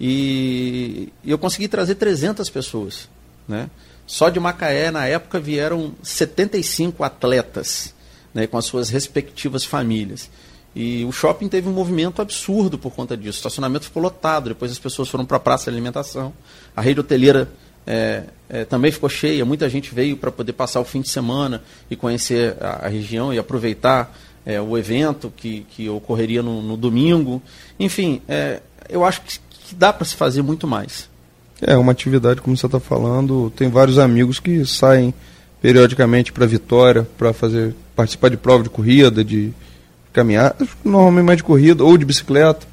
e, e eu consegui trazer 300 pessoas. Né? Só de Macaé, na época, vieram 75 atletas, né, com as suas respectivas famílias. E o shopping teve um movimento absurdo por conta disso. O estacionamento ficou lotado, depois as pessoas foram para a praça de alimentação. A rede hoteleira é, é, também ficou cheia, muita gente veio para poder passar o fim de semana e conhecer a, a região e aproveitar é, o evento que, que ocorreria no, no domingo. Enfim, é, eu acho que, que dá para se fazer muito mais. É uma atividade, como você está falando, tem vários amigos que saem periodicamente para Vitória para fazer participar de prova de corrida, de caminhar, normalmente mais de corrida ou de bicicleta.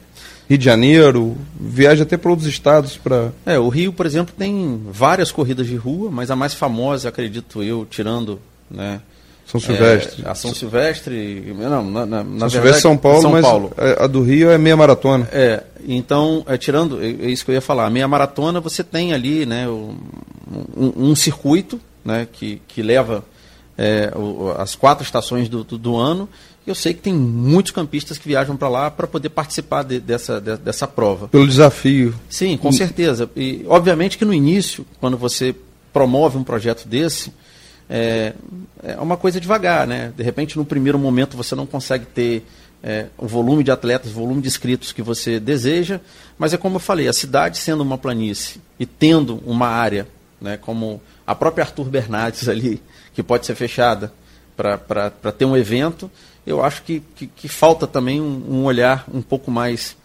Rio de Janeiro, viaja até para outros estados para É, o Rio, por exemplo, tem várias corridas de rua, mas a mais famosa, acredito eu, tirando né, São Silvestre. É, a São Silvestre. Não, na, na, na São verdade, Silvestre São Paulo, São mas Paulo. A, a do Rio é meia maratona. É, então, é, tirando, é, é isso que eu ia falar, a meia maratona você tem ali né, o- um, um circuito né, que, que leva é, o- as quatro estações do, do, do ano. Eu sei que tem muitos campistas que viajam para lá para poder participar de- dessa, de- dessa prova. Pelo desafio. Sim, com certeza. E obviamente que no início, quando você promove um projeto desse, é, é uma coisa devagar, né? De repente, no primeiro momento, você não consegue ter é, o volume de atletas, o volume de inscritos que você deseja, mas é como eu falei, a cidade sendo uma planície e tendo uma área, né, como a própria Arthur Bernardes ali, que pode ser fechada para ter um evento, eu acho que, que, que falta também um, um olhar um pouco mais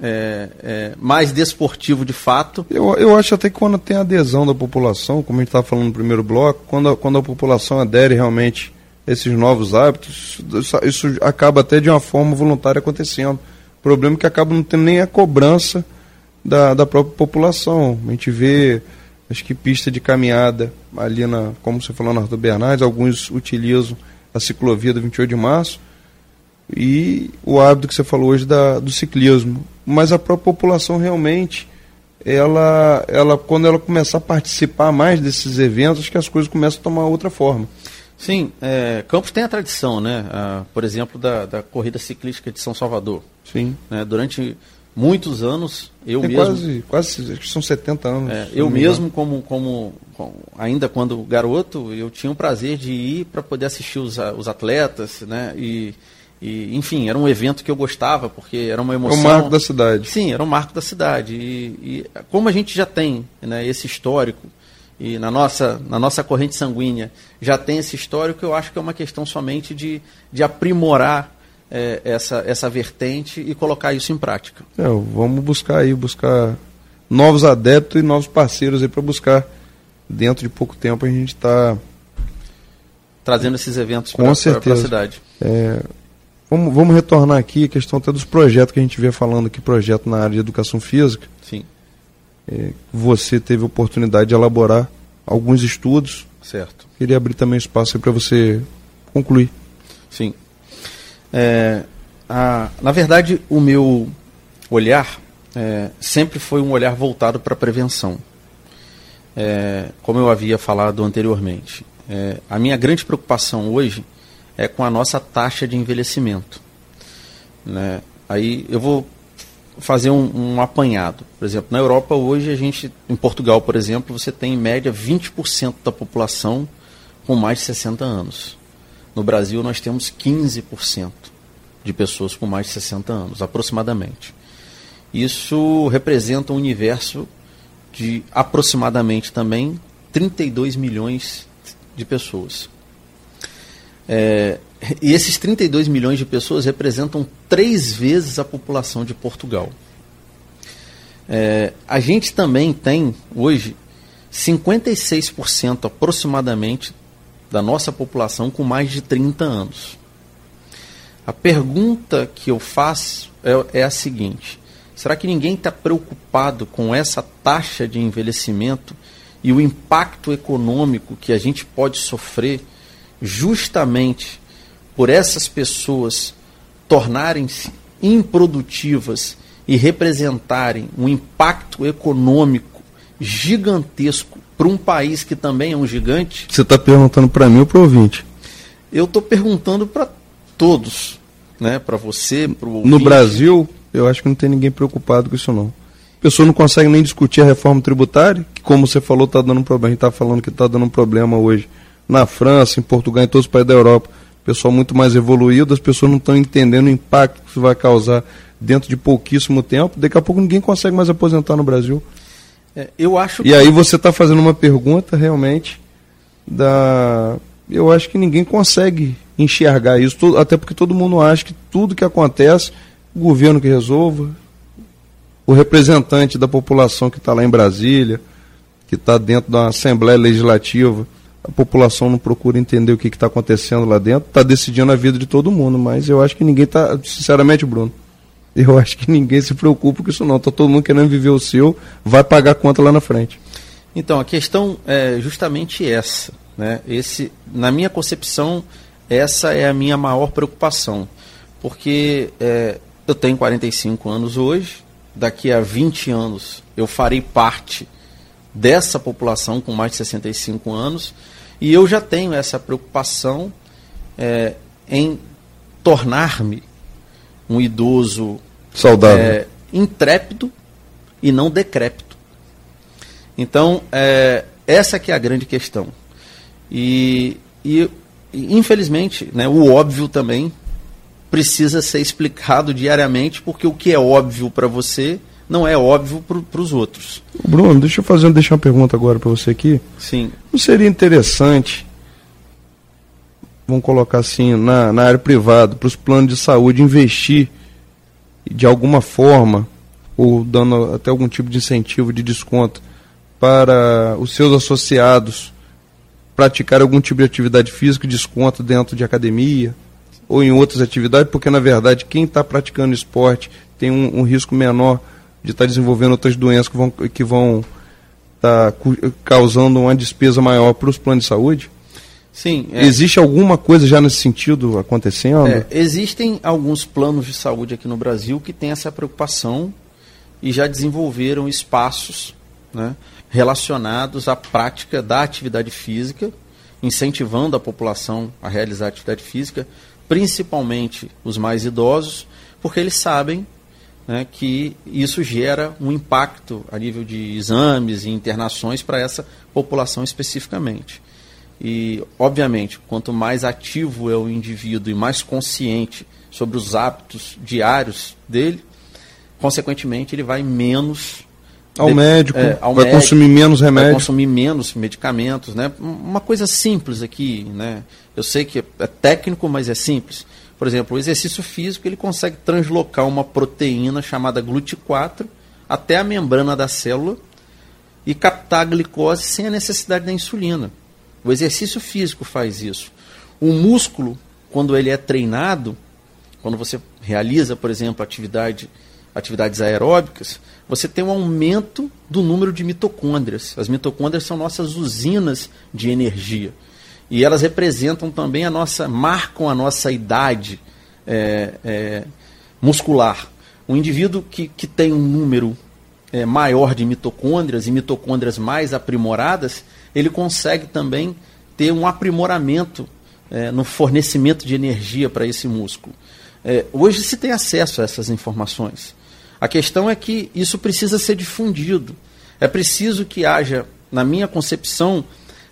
é, é, mais desportivo de fato. Eu, eu acho até que quando tem adesão da população, como a gente estava falando no primeiro bloco, quando a, quando a população adere realmente a esses novos hábitos, isso, isso acaba até de uma forma voluntária acontecendo. O problema é que acaba não tendo nem a cobrança da, da própria população. A gente vê, acho que pista de caminhada ali na, como você falou na Arthur Bernardes, alguns utilizam a ciclovia do 28 de março e o hábito que você falou hoje da, do ciclismo. Mas a própria população realmente, ela, ela, quando ela começar a participar mais desses eventos, acho que as coisas começam a tomar outra forma. Sim, é, Campos tem a tradição, né? Ah, por exemplo, da, da corrida ciclística de São Salvador. Sim. né? Durante muitos anos, eu Tem mesmo. quase, quase, acho que são 70 anos. É, eu mesmo, como, como, ainda quando garoto, eu tinha o prazer de ir para poder assistir os, os atletas, né? E, e, enfim, era um evento que eu gostava, porque era uma É emoção. o marco da cidade. Sim, era um marco da cidade. E, e como a gente já tem né, esse histórico, e na nossa, na nossa corrente sanguínea já tem esse histórico, eu acho que é uma questão somente de, de aprimorar eh, essa, essa vertente e colocar isso em prática. É, vamos buscar aí, buscar novos adeptos e novos parceiros aí para buscar. Dentro de pouco tempo a gente está Trazendo esses eventos Com para a cidade. É, vamos, vamos retornar aqui a questão até dos projetos que a gente via falando aqui, projeto na área de educação física. Sim, É, você teve oportunidade de elaborar alguns estudos. certo. Queria abrir também espaço para você concluir. Sim. É, a- na verdade, o meu, olhar é, sempre foi um olhar voltado para a prevenção. É, como eu havia falado anteriormente, é, a minha grande preocupação hoje é com a nossa taxa de envelhecimento. Né? Aí eu vou fazer um, um, apanhado. Por exemplo, na Europa hoje a gente, em Portugal, por exemplo, você tem em média 20% da população com mais de 60 anos. No Brasil nós temos 15% de pessoas com mais de 60 anos, aproximadamente. Isso representa um universo de aproximadamente também 32 milhões de pessoas. É, e esses 32 milhões de pessoas representam três vezes a população de Portugal. É, a gente também tem, hoje, 56% aproximadamente da nossa população com mais de 30 anos. A pergunta que eu faço é, é a seguinte: será que ninguém está preocupado com essa taxa de envelhecimento e o impacto econômico que a gente pode sofrer justamente por essas pessoas tornarem-se improdutivas e representarem um impacto econômico gigantesco para um país que também é um gigante. Você está perguntando para mim ou para o ouvinte? Eu estou perguntando para todos, né? Para você, para o No Brasil, eu acho que não tem ninguém preocupado com isso não. A pessoa não consegue nem discutir a reforma tributária, que como você falou está dando um problema. A gente está falando que está dando um problema hoje na França, em Portugal, em todos os países da Europa pessoal muito mais evoluído, as pessoas não estão entendendo o impacto que isso vai causar dentro de pouquíssimo tempo. Daqui a pouco ninguém consegue mais aposentar no Brasil. É, eu acho. E que... aí você está fazendo uma pergunta realmente da. Eu acho que ninguém consegue enxergar isso, até porque todo mundo acha que tudo que acontece, o governo que resolva, o representante da população que está lá em Brasília, que está dentro da Assembleia Legislativa, a população não procura entender o que está acontecendo lá dentro, está decidindo a vida de todo mundo, mas eu acho que ninguém está, sinceramente, Bruno, eu acho que ninguém se preocupa com isso não, está todo mundo querendo viver o seu, vai pagar a conta lá na frente. Então, a questão é justamente essa, né? Esse, na minha concepção, essa é a minha maior preocupação, porque é, eu tenho 45 anos hoje, daqui a 20 anos eu farei parte dessa população com mais de 65 anos, e eu já tenho essa preocupação é, em tornar-me um idoso saudável, é, intrépido e não decrépito. Então, é, essa que é a grande questão. E, e, infelizmente, né, o óbvio também precisa ser explicado diariamente, porque o que é óbvio para você não é óbvio para os outros. Bruno, deixa eu fazer deixar uma pergunta agora para você aqui. Sim. Não seria interessante, vamos colocar assim, na, na área privada, para os planos de saúde investir de alguma forma, ou dando até algum tipo de incentivo de desconto para os seus associados praticar algum tipo de atividade física, desconto dentro de academia ou em outras atividades, porque na verdade quem está praticando esporte tem um, um risco menor de estar tá desenvolvendo outras doenças que vão que vão tá causando uma despesa maior para os planos de saúde? Sim. É. Existe alguma coisa já nesse sentido acontecendo? É, existem alguns planos de saúde aqui no Brasil que têm essa preocupação e já desenvolveram espaços né, relacionados à prática da atividade física, incentivando a população a realizar atividade física, principalmente os mais idosos, porque eles sabem né, que isso gera um impacto a nível de exames e internações para essa população especificamente. E, obviamente, quanto mais ativo é o indivíduo e mais consciente sobre os hábitos diários dele, consequentemente, ele vai menos. Ao de, médico, é, ao vai médico, consumir menos remédios. Vai consumir menos medicamentos. Né? Uma coisa simples aqui, né? eu sei que é técnico, mas é simples. Por exemplo, o exercício físico ele consegue translocar uma proteína chamada GLUT4 até a membrana da célula e captar a glicose sem a necessidade da insulina. O exercício físico faz isso. O músculo, quando ele é treinado, quando você realiza, por exemplo, atividade, atividades aeróbicas, você tem um aumento do número de mitocôndrias. As mitocôndrias são nossas usinas de energia. E elas representam também a nossa, marcam a nossa idade é, é, muscular. Um indivíduo que, que tem um número é, maior de mitocôndrias e mitocôndrias mais aprimoradas, ele consegue também ter um aprimoramento é, no fornecimento de energia para esse músculo. É, hoje se tem acesso a essas informações. A questão é que isso precisa ser difundido. É preciso que haja, na minha concepção,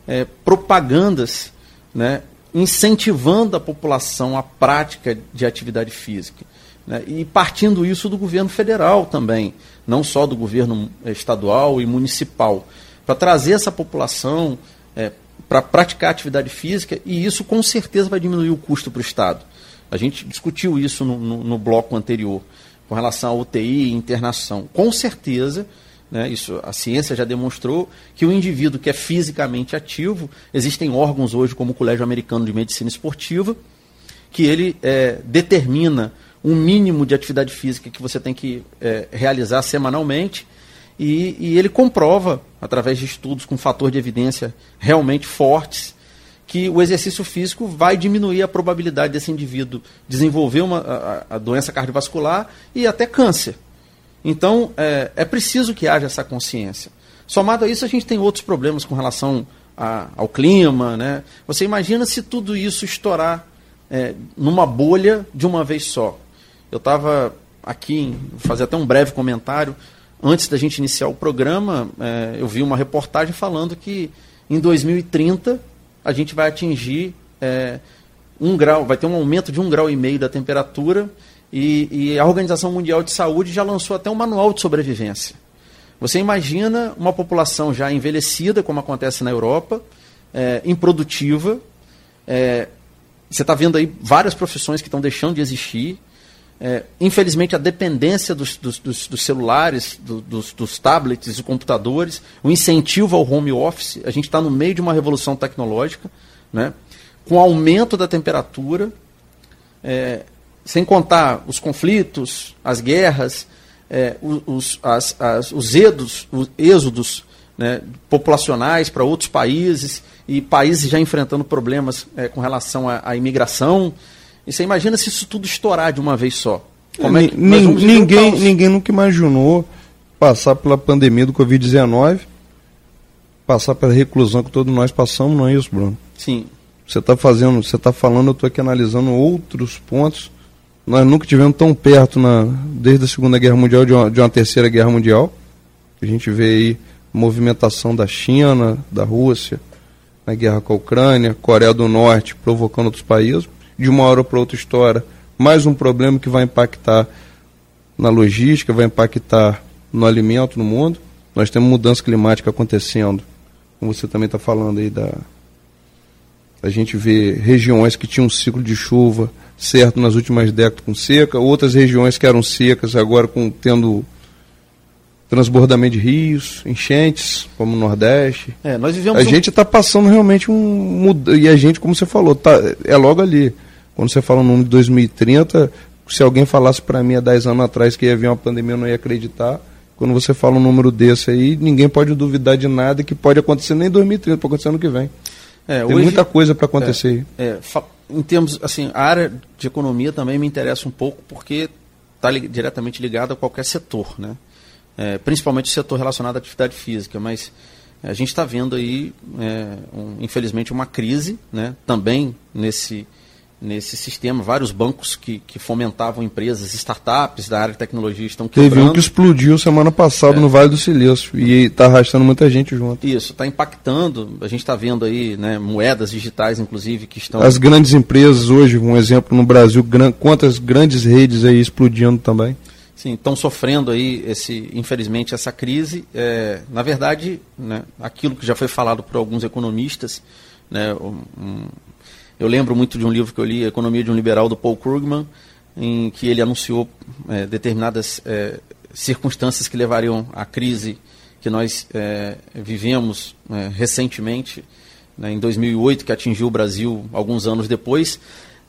é, propagandas né, incentivando a população à prática de atividade física. Né, e partindo isso do governo federal também, não só do governo estadual e municipal, para trazer essa população é, para praticar atividade física e isso com certeza vai diminuir o custo para o Estado. A gente discutiu isso no, no, no bloco anterior, com relação à UTI e internação. Com certeza né? Isso, a ciência já demonstrou que o indivíduo que é fisicamente ativo, existem órgãos hoje, como o Colégio Americano de Medicina Esportiva, que ele é, determina um mínimo de atividade física que você tem que é, realizar semanalmente e, e, ele comprova, através de estudos com fator de evidência realmente fortes, que o exercício físico vai diminuir a probabilidade desse indivíduo desenvolver uma, a, a doença cardiovascular e até câncer. Então, é, é preciso que haja essa consciência. Somado a isso, a gente tem outros problemas com relação a, ao clima. Né? Você imagina se tudo isso estourar é, numa bolha de uma vez só. Eu estava aqui, vou fazer até um breve comentário. Antes da gente iniciar o programa, é, eu vi uma reportagem falando que em 2030 a gente vai atingir é, um grau, vai ter um aumento de um grau e meio da temperatura e, e, a Organização Mundial de Saúde já lançou até um manual de sobrevivência. Você imagina uma população já envelhecida, como acontece na Europa, é, improdutiva. É, você está vendo aí várias profissões que estão deixando de existir. É, infelizmente, a dependência dos, dos, dos, dos celulares, do, dos, dos tablets e computadores, o incentivo ao home office. A gente está no meio de uma revolução tecnológica, né? com aumento da temperatura. É, sem contar os conflitos, as guerras, é, os, as, as, os, edos, os êxodos né, populacionais para outros países e países já enfrentando problemas é, com relação à, imigração. E você imagina se isso tudo estourar de uma vez só? Como é que ninguém, ninguém nunca imaginou passar pela pandemia do Covid-19, passar pela reclusão que todos nós passamos, não é isso, Bruno? Sim. Você está fazendo, você está falando, eu estou aqui analisando outros pontos nós nunca tivemos tão perto, na, desde a Segunda Guerra Mundial, de uma, de uma terceira guerra mundial. A gente vê aí movimentação da China, da Rússia, na guerra com a Ucrânia, Coreia do Norte provocando outros países. De uma hora para outra história, mais um problema que vai impactar na logística, vai impactar no alimento no mundo. Nós temos mudança climática acontecendo, como você também está falando aí da. A gente vê regiões que tinham um ciclo de chuva certo nas últimas décadas com seca, outras regiões que eram secas agora com tendo transbordamento de rios, enchentes, como no Nordeste. É, nós vivemos a um... gente está passando realmente um e a gente, como você falou, tá, é logo ali. Quando você fala o número de 2030, se alguém falasse para mim há 10 anos atrás que ia vir uma pandemia, eu não ia acreditar. Quando você fala um número desse aí, ninguém pode duvidar de nada que pode acontecer nem em 2030, pode acontecer ano que vem. É, Tem hoje, muita coisa para acontecer é, é, em termos, assim, a área de economia também me interessa um pouco porque está li diretamente ligada a qualquer setor, né? É, principalmente o setor relacionado à atividade física, mas a gente está vendo aí, é, um, infelizmente, uma crise, né? Também nesse nesse sistema, vários bancos que, que fomentavam empresas, startups da área de tecnologia estão quebrando. Teve um que explodiu semana passada é. no Vale do Silício e está arrastando muita gente junto. Isso, está impactando, a gente está vendo aí né, moedas digitais, inclusive, que estão... As grandes empresas hoje, um exemplo no Brasil, gran... quantas grandes redes aí explodindo também. Sim, estão sofrendo aí, esse, infelizmente, essa crise. É, na verdade, né, aquilo que já foi falado por alguns economistas, né, um, eu lembro muito de um livro que eu li, Economia de um Liberal, do Paul Krugman, em que ele anunciou é, determinadas é, circunstâncias que levariam à crise que nós é, vivemos é, recentemente, né, em 2008, que atingiu o Brasil alguns anos depois,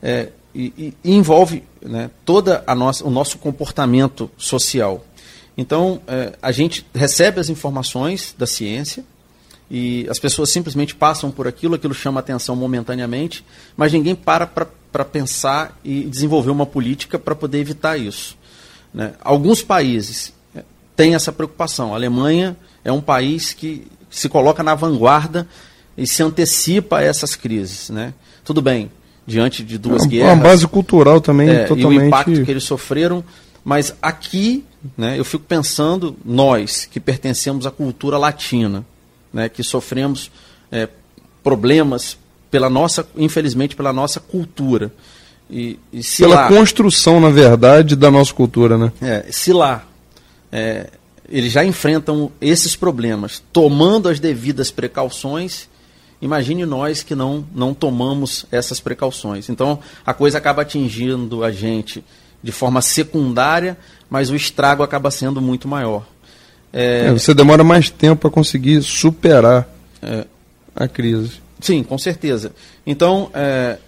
é, e, e, envolve né, toda a nossa, o nosso comportamento social. Então, é, a gente recebe as informações da ciência, e as pessoas simplesmente passam por aquilo, aquilo chama atenção momentaneamente, mas ninguém para para pensar e desenvolver uma política para poder evitar isso. Né? Alguns países é, têm essa preocupação. A Alemanha é um país que se coloca na vanguarda e se antecipa a essas crises. Né? Tudo bem, diante de duas é guerras. Uma base cultural também é, totalmente. E o impacto que eles sofreram. Mas aqui, né, eu fico pensando, nós que pertencemos à cultura latina, né, que sofremos é, problemas pela nossa, infelizmente, pela nossa cultura. E, e se Pela lá, construção, na verdade, da nossa cultura, né? é, se lá é, eles já enfrentam esses problemas, tomando as devidas precauções, imagine nós que não, não tomamos essas precauções. Então a coisa acaba atingindo a gente de forma secundária, mas o estrago acaba sendo muito maior. É, você demora mais tempo para conseguir superar a crise. Sim, com certeza. Então, é,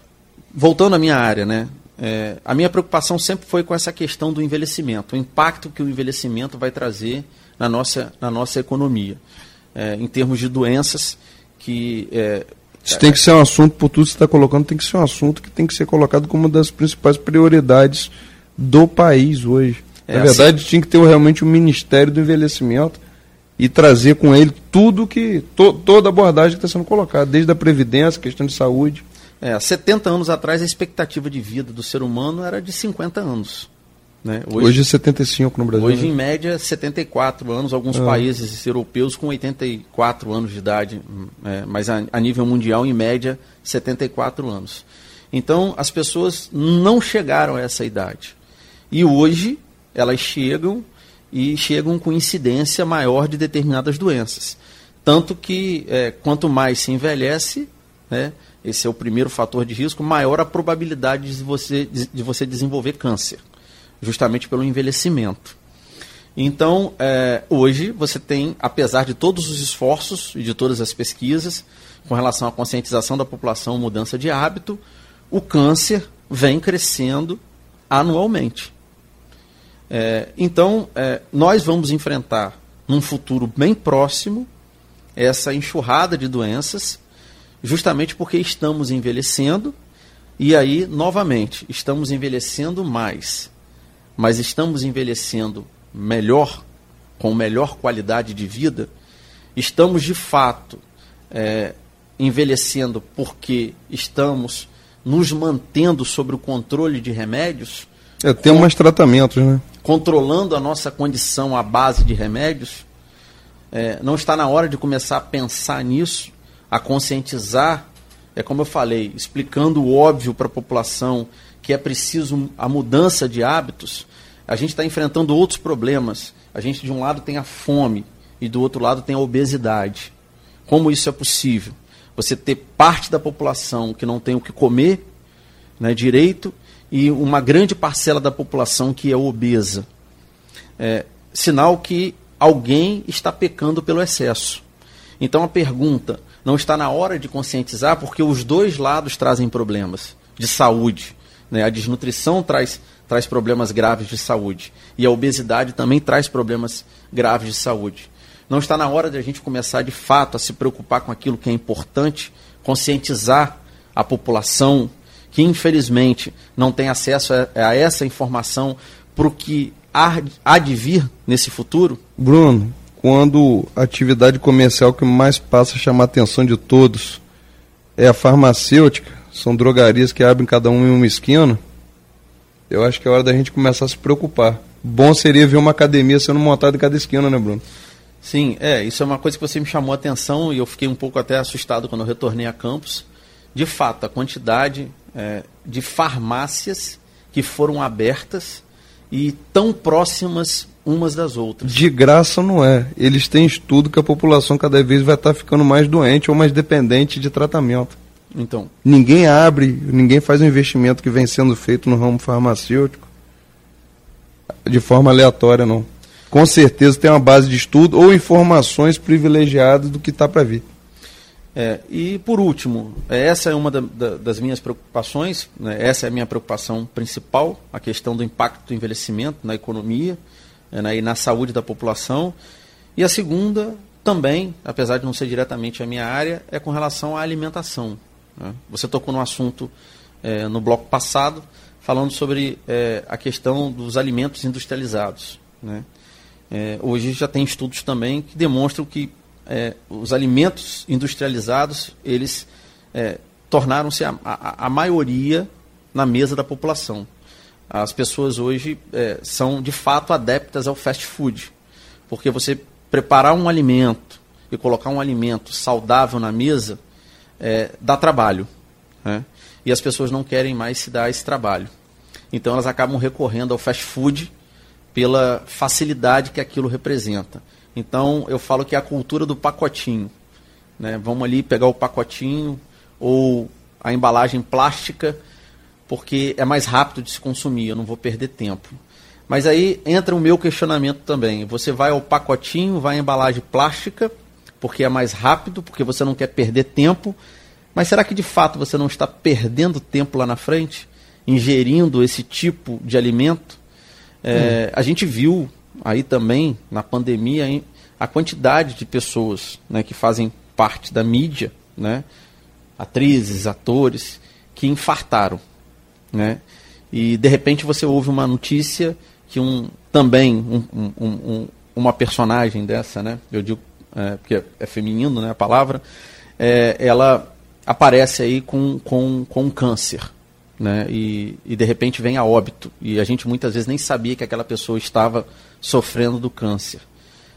voltando à minha área, né? É, a minha preocupação sempre foi com essa questão do envelhecimento, o impacto que o envelhecimento vai trazer na nossa, na nossa economia, é, em termos de doenças que. É, Isso tem que ser um assunto, por tudo que você está colocando, tem que ser um assunto que tem que ser colocado como uma das principais prioridades do país hoje. É, Na verdade, tinha que ter realmente um Ministério do Envelhecimento e trazer com ele tudo que. To, toda a abordagem que está sendo colocada, desde a Previdência, questão de saúde. É, há 70 anos atrás, a expectativa de vida do ser humano era de 50 anos. Né? Hoje, hoje 75 no Brasil. Hoje, né? em média, 74 anos. Alguns ah. países europeus com 84 anos de idade, é, mas a, a nível mundial, em média, 74 anos. Então, as pessoas não chegaram a essa idade. E hoje, elas chegam e chegam com incidência maior de determinadas doenças. Tanto que, é, quanto mais se envelhece, né, esse é o primeiro fator de risco, maior a probabilidade de você, de você desenvolver câncer, justamente pelo envelhecimento. Então, é, hoje você tem, apesar de todos os esforços e de todas as pesquisas com relação à conscientização da população, mudança de hábito, o câncer vem crescendo anualmente. É, então, é, nós vamos enfrentar num futuro bem próximo essa enxurrada de doenças, justamente porque estamos envelhecendo e aí, novamente, estamos envelhecendo mais, mas estamos envelhecendo melhor, com melhor qualidade de vida, estamos de fato é, envelhecendo porque estamos nos mantendo sob o controle de remédios. É, tem com... mais tratamentos, né? controlando a nossa condição à base de remédios, é, não está na hora de começar a pensar nisso, a conscientizar, é como eu falei, explicando o óbvio para a população que é preciso a mudança de hábitos. A gente está enfrentando outros problemas. A gente, de um lado, tem a fome e do outro lado, tem a obesidade. Como isso é possível? Você ter parte da população que não tem o que comer né, direito e uma grande parcela da população que é obesa. É, sinal que alguém está pecando pelo excesso. Então a pergunta, não está na hora de conscientizar, porque os dois lados trazem problemas de saúde. Né? A desnutrição traz, traz problemas graves de saúde. E a obesidade também traz problemas graves de saúde. Não está na hora de a gente começar de fato a se preocupar com aquilo que é importante, conscientizar a população que infelizmente não tem acesso a, a essa informação para o que há, de vir nesse futuro? Bruno, quando a atividade comercial que mais passa a chamar a atenção de todos é a farmacêutica, são drogarias que abrem cada um em uma esquina, eu acho que é hora da gente começar a se preocupar. Bom seria ver uma academia sendo montada em cada esquina, né, Bruno? Sim, é, isso é uma coisa que você me chamou a atenção e eu fiquei um pouco até assustado quando eu retornei a campus. De fato, a quantidade é, de farmácias que foram abertas e tão próximas umas das outras. De graça não é. Eles têm estudo que a população cada vez vai estar ficando mais doente ou mais dependente de tratamento. Então. Ninguém abre, ninguém faz um investimento que vem sendo feito no ramo farmacêutico de forma aleatória, não. Com certeza tem uma base de estudo ou informações privilegiadas do que está para vir. É, e por último, é, essa é uma da, da, das minhas preocupações, né, essa é a minha preocupação principal, a questão do impacto do envelhecimento na economia é, né, e na saúde da população. E a segunda, também, apesar de não ser diretamente a minha área, é com relação à alimentação. Né. Você tocou num assunto é, no bloco passado, falando sobre é, a questão dos alimentos industrializados. Né? É, hoje já tem estudos também que demonstram que é, os alimentos industrializados eles é, tornaram-se a, a, a, maioria na mesa da população. As pessoas hoje é, são de fato adeptas ao fast food, porque você preparar um alimento e colocar um alimento saudável na mesa é, dá trabalho. Né? E as pessoas não querem mais se dar esse trabalho. Então elas acabam recorrendo ao fast food pela facilidade que aquilo representa. Então eu falo que é a cultura do pacotinho. Né? Vamos ali pegar o pacotinho ou a embalagem plástica, porque é mais rápido de se consumir, eu não vou perder tempo. Mas aí entra o meu questionamento também. Você vai ao pacotinho, vai à embalagem plástica, porque é mais rápido, porque você não quer perder tempo. Mas será que de fato você não está perdendo tempo lá na frente, ingerindo esse tipo de alimento? É, hum. A gente viu aí também na pandemia a quantidade de pessoas né, que fazem parte da mídia, né, atrizes, atores, que infartaram. Né? E de repente você ouve uma notícia que um também um, um, um, uma personagem dessa, né? Eu digo é, porque é feminino, né? A palavra, é, ela aparece aí com, com, com câncer, né? E, e de repente vem a óbito e a gente muitas vezes nem sabia que aquela pessoa estava sofrendo do câncer.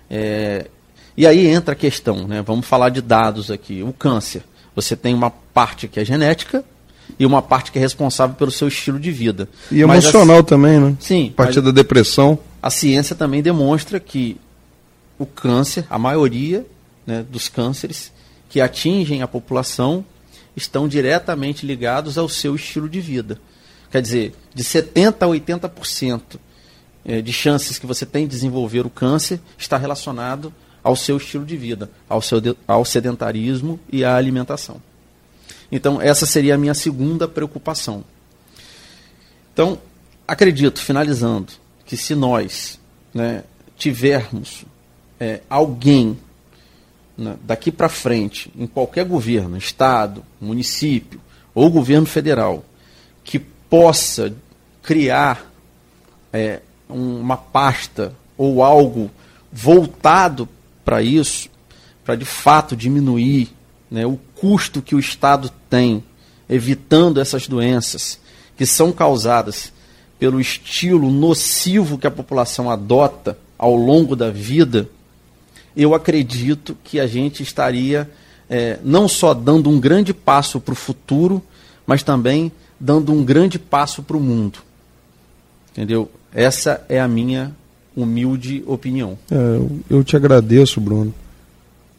É, e aí entra a questão, né? Vamos falar de dados aqui. O câncer, você tem uma parte que é genética e uma parte que é responsável pelo seu estilo de vida. E mas emocional a, também, né? Sim. A partir da depressão. A ciência também demonstra que o câncer, a maioria né, dos cânceres que atingem a população estão diretamente ligados ao seu estilo de vida. Quer dizer, de 70% a 80% é, de chances que você tem de desenvolver o câncer está relacionado ao seu estilo de vida, ao, seu, ao sedentarismo e à alimentação. Então, essa seria a minha segunda preocupação. Então, acredito, finalizando, que se nós né, tivermos é, alguém daqui para frente, em qualquer governo, estado, município ou governo federal, que possa criar é, uma pasta ou algo voltado para isso, para de fato diminuir né, o custo que o Estado tem evitando essas doenças que são causadas pelo estilo nocivo que a população adota ao longo da vida, eu acredito que a gente estaria é, não só dando um grande passo para o futuro, mas também dando um grande passo para o mundo. Entendeu? Essa é a minha humilde opinião. É, eu te agradeço, Bruno.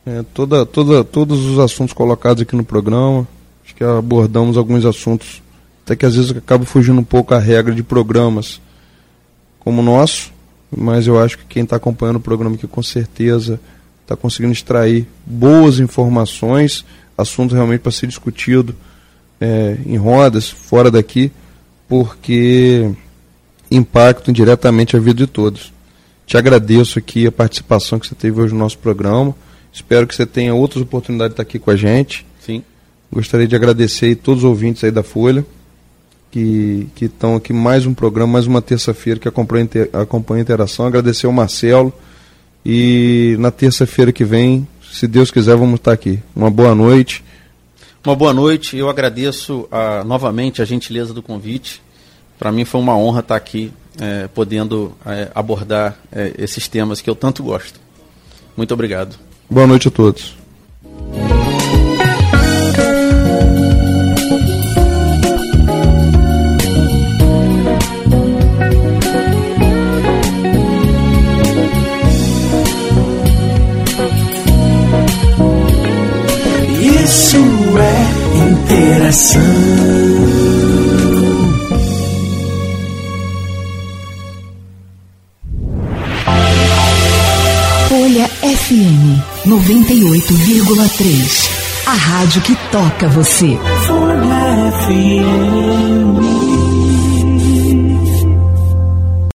É, toda, toda, todos os assuntos colocados aqui no programa, acho que abordamos alguns assuntos, até que às vezes acaba fugindo um pouco a regra de programas como o nosso, mas eu acho que quem está acompanhando o programa aqui com certeza está conseguindo extrair boas informações, assuntos realmente para ser discutido é, em rodas, fora daqui, porque impactam diretamente a vida de todos. Te agradeço aqui a participação que você teve hoje no nosso programa. Espero que você tenha outras oportunidades de estar aqui com a gente. Sim. Gostaria de agradecer a todos os ouvintes aí da Folha, que, estão aqui mais um programa, mais uma terça-feira que acompanha, acompanha a interação. Agradecer ao Marcelo. E na terça-feira que vem, se Deus quiser, vamos estar aqui. Uma boa noite. Uma boa noite. Eu agradeço a, ah, novamente a gentileza do convite. Para mim foi uma honra estar aqui, é, podendo é, abordar é, esses temas que eu tanto gosto. Muito obrigado. Boa noite a todos. Isso é interação. Folha FM 98,3. A rádio que toca você. Folha FM.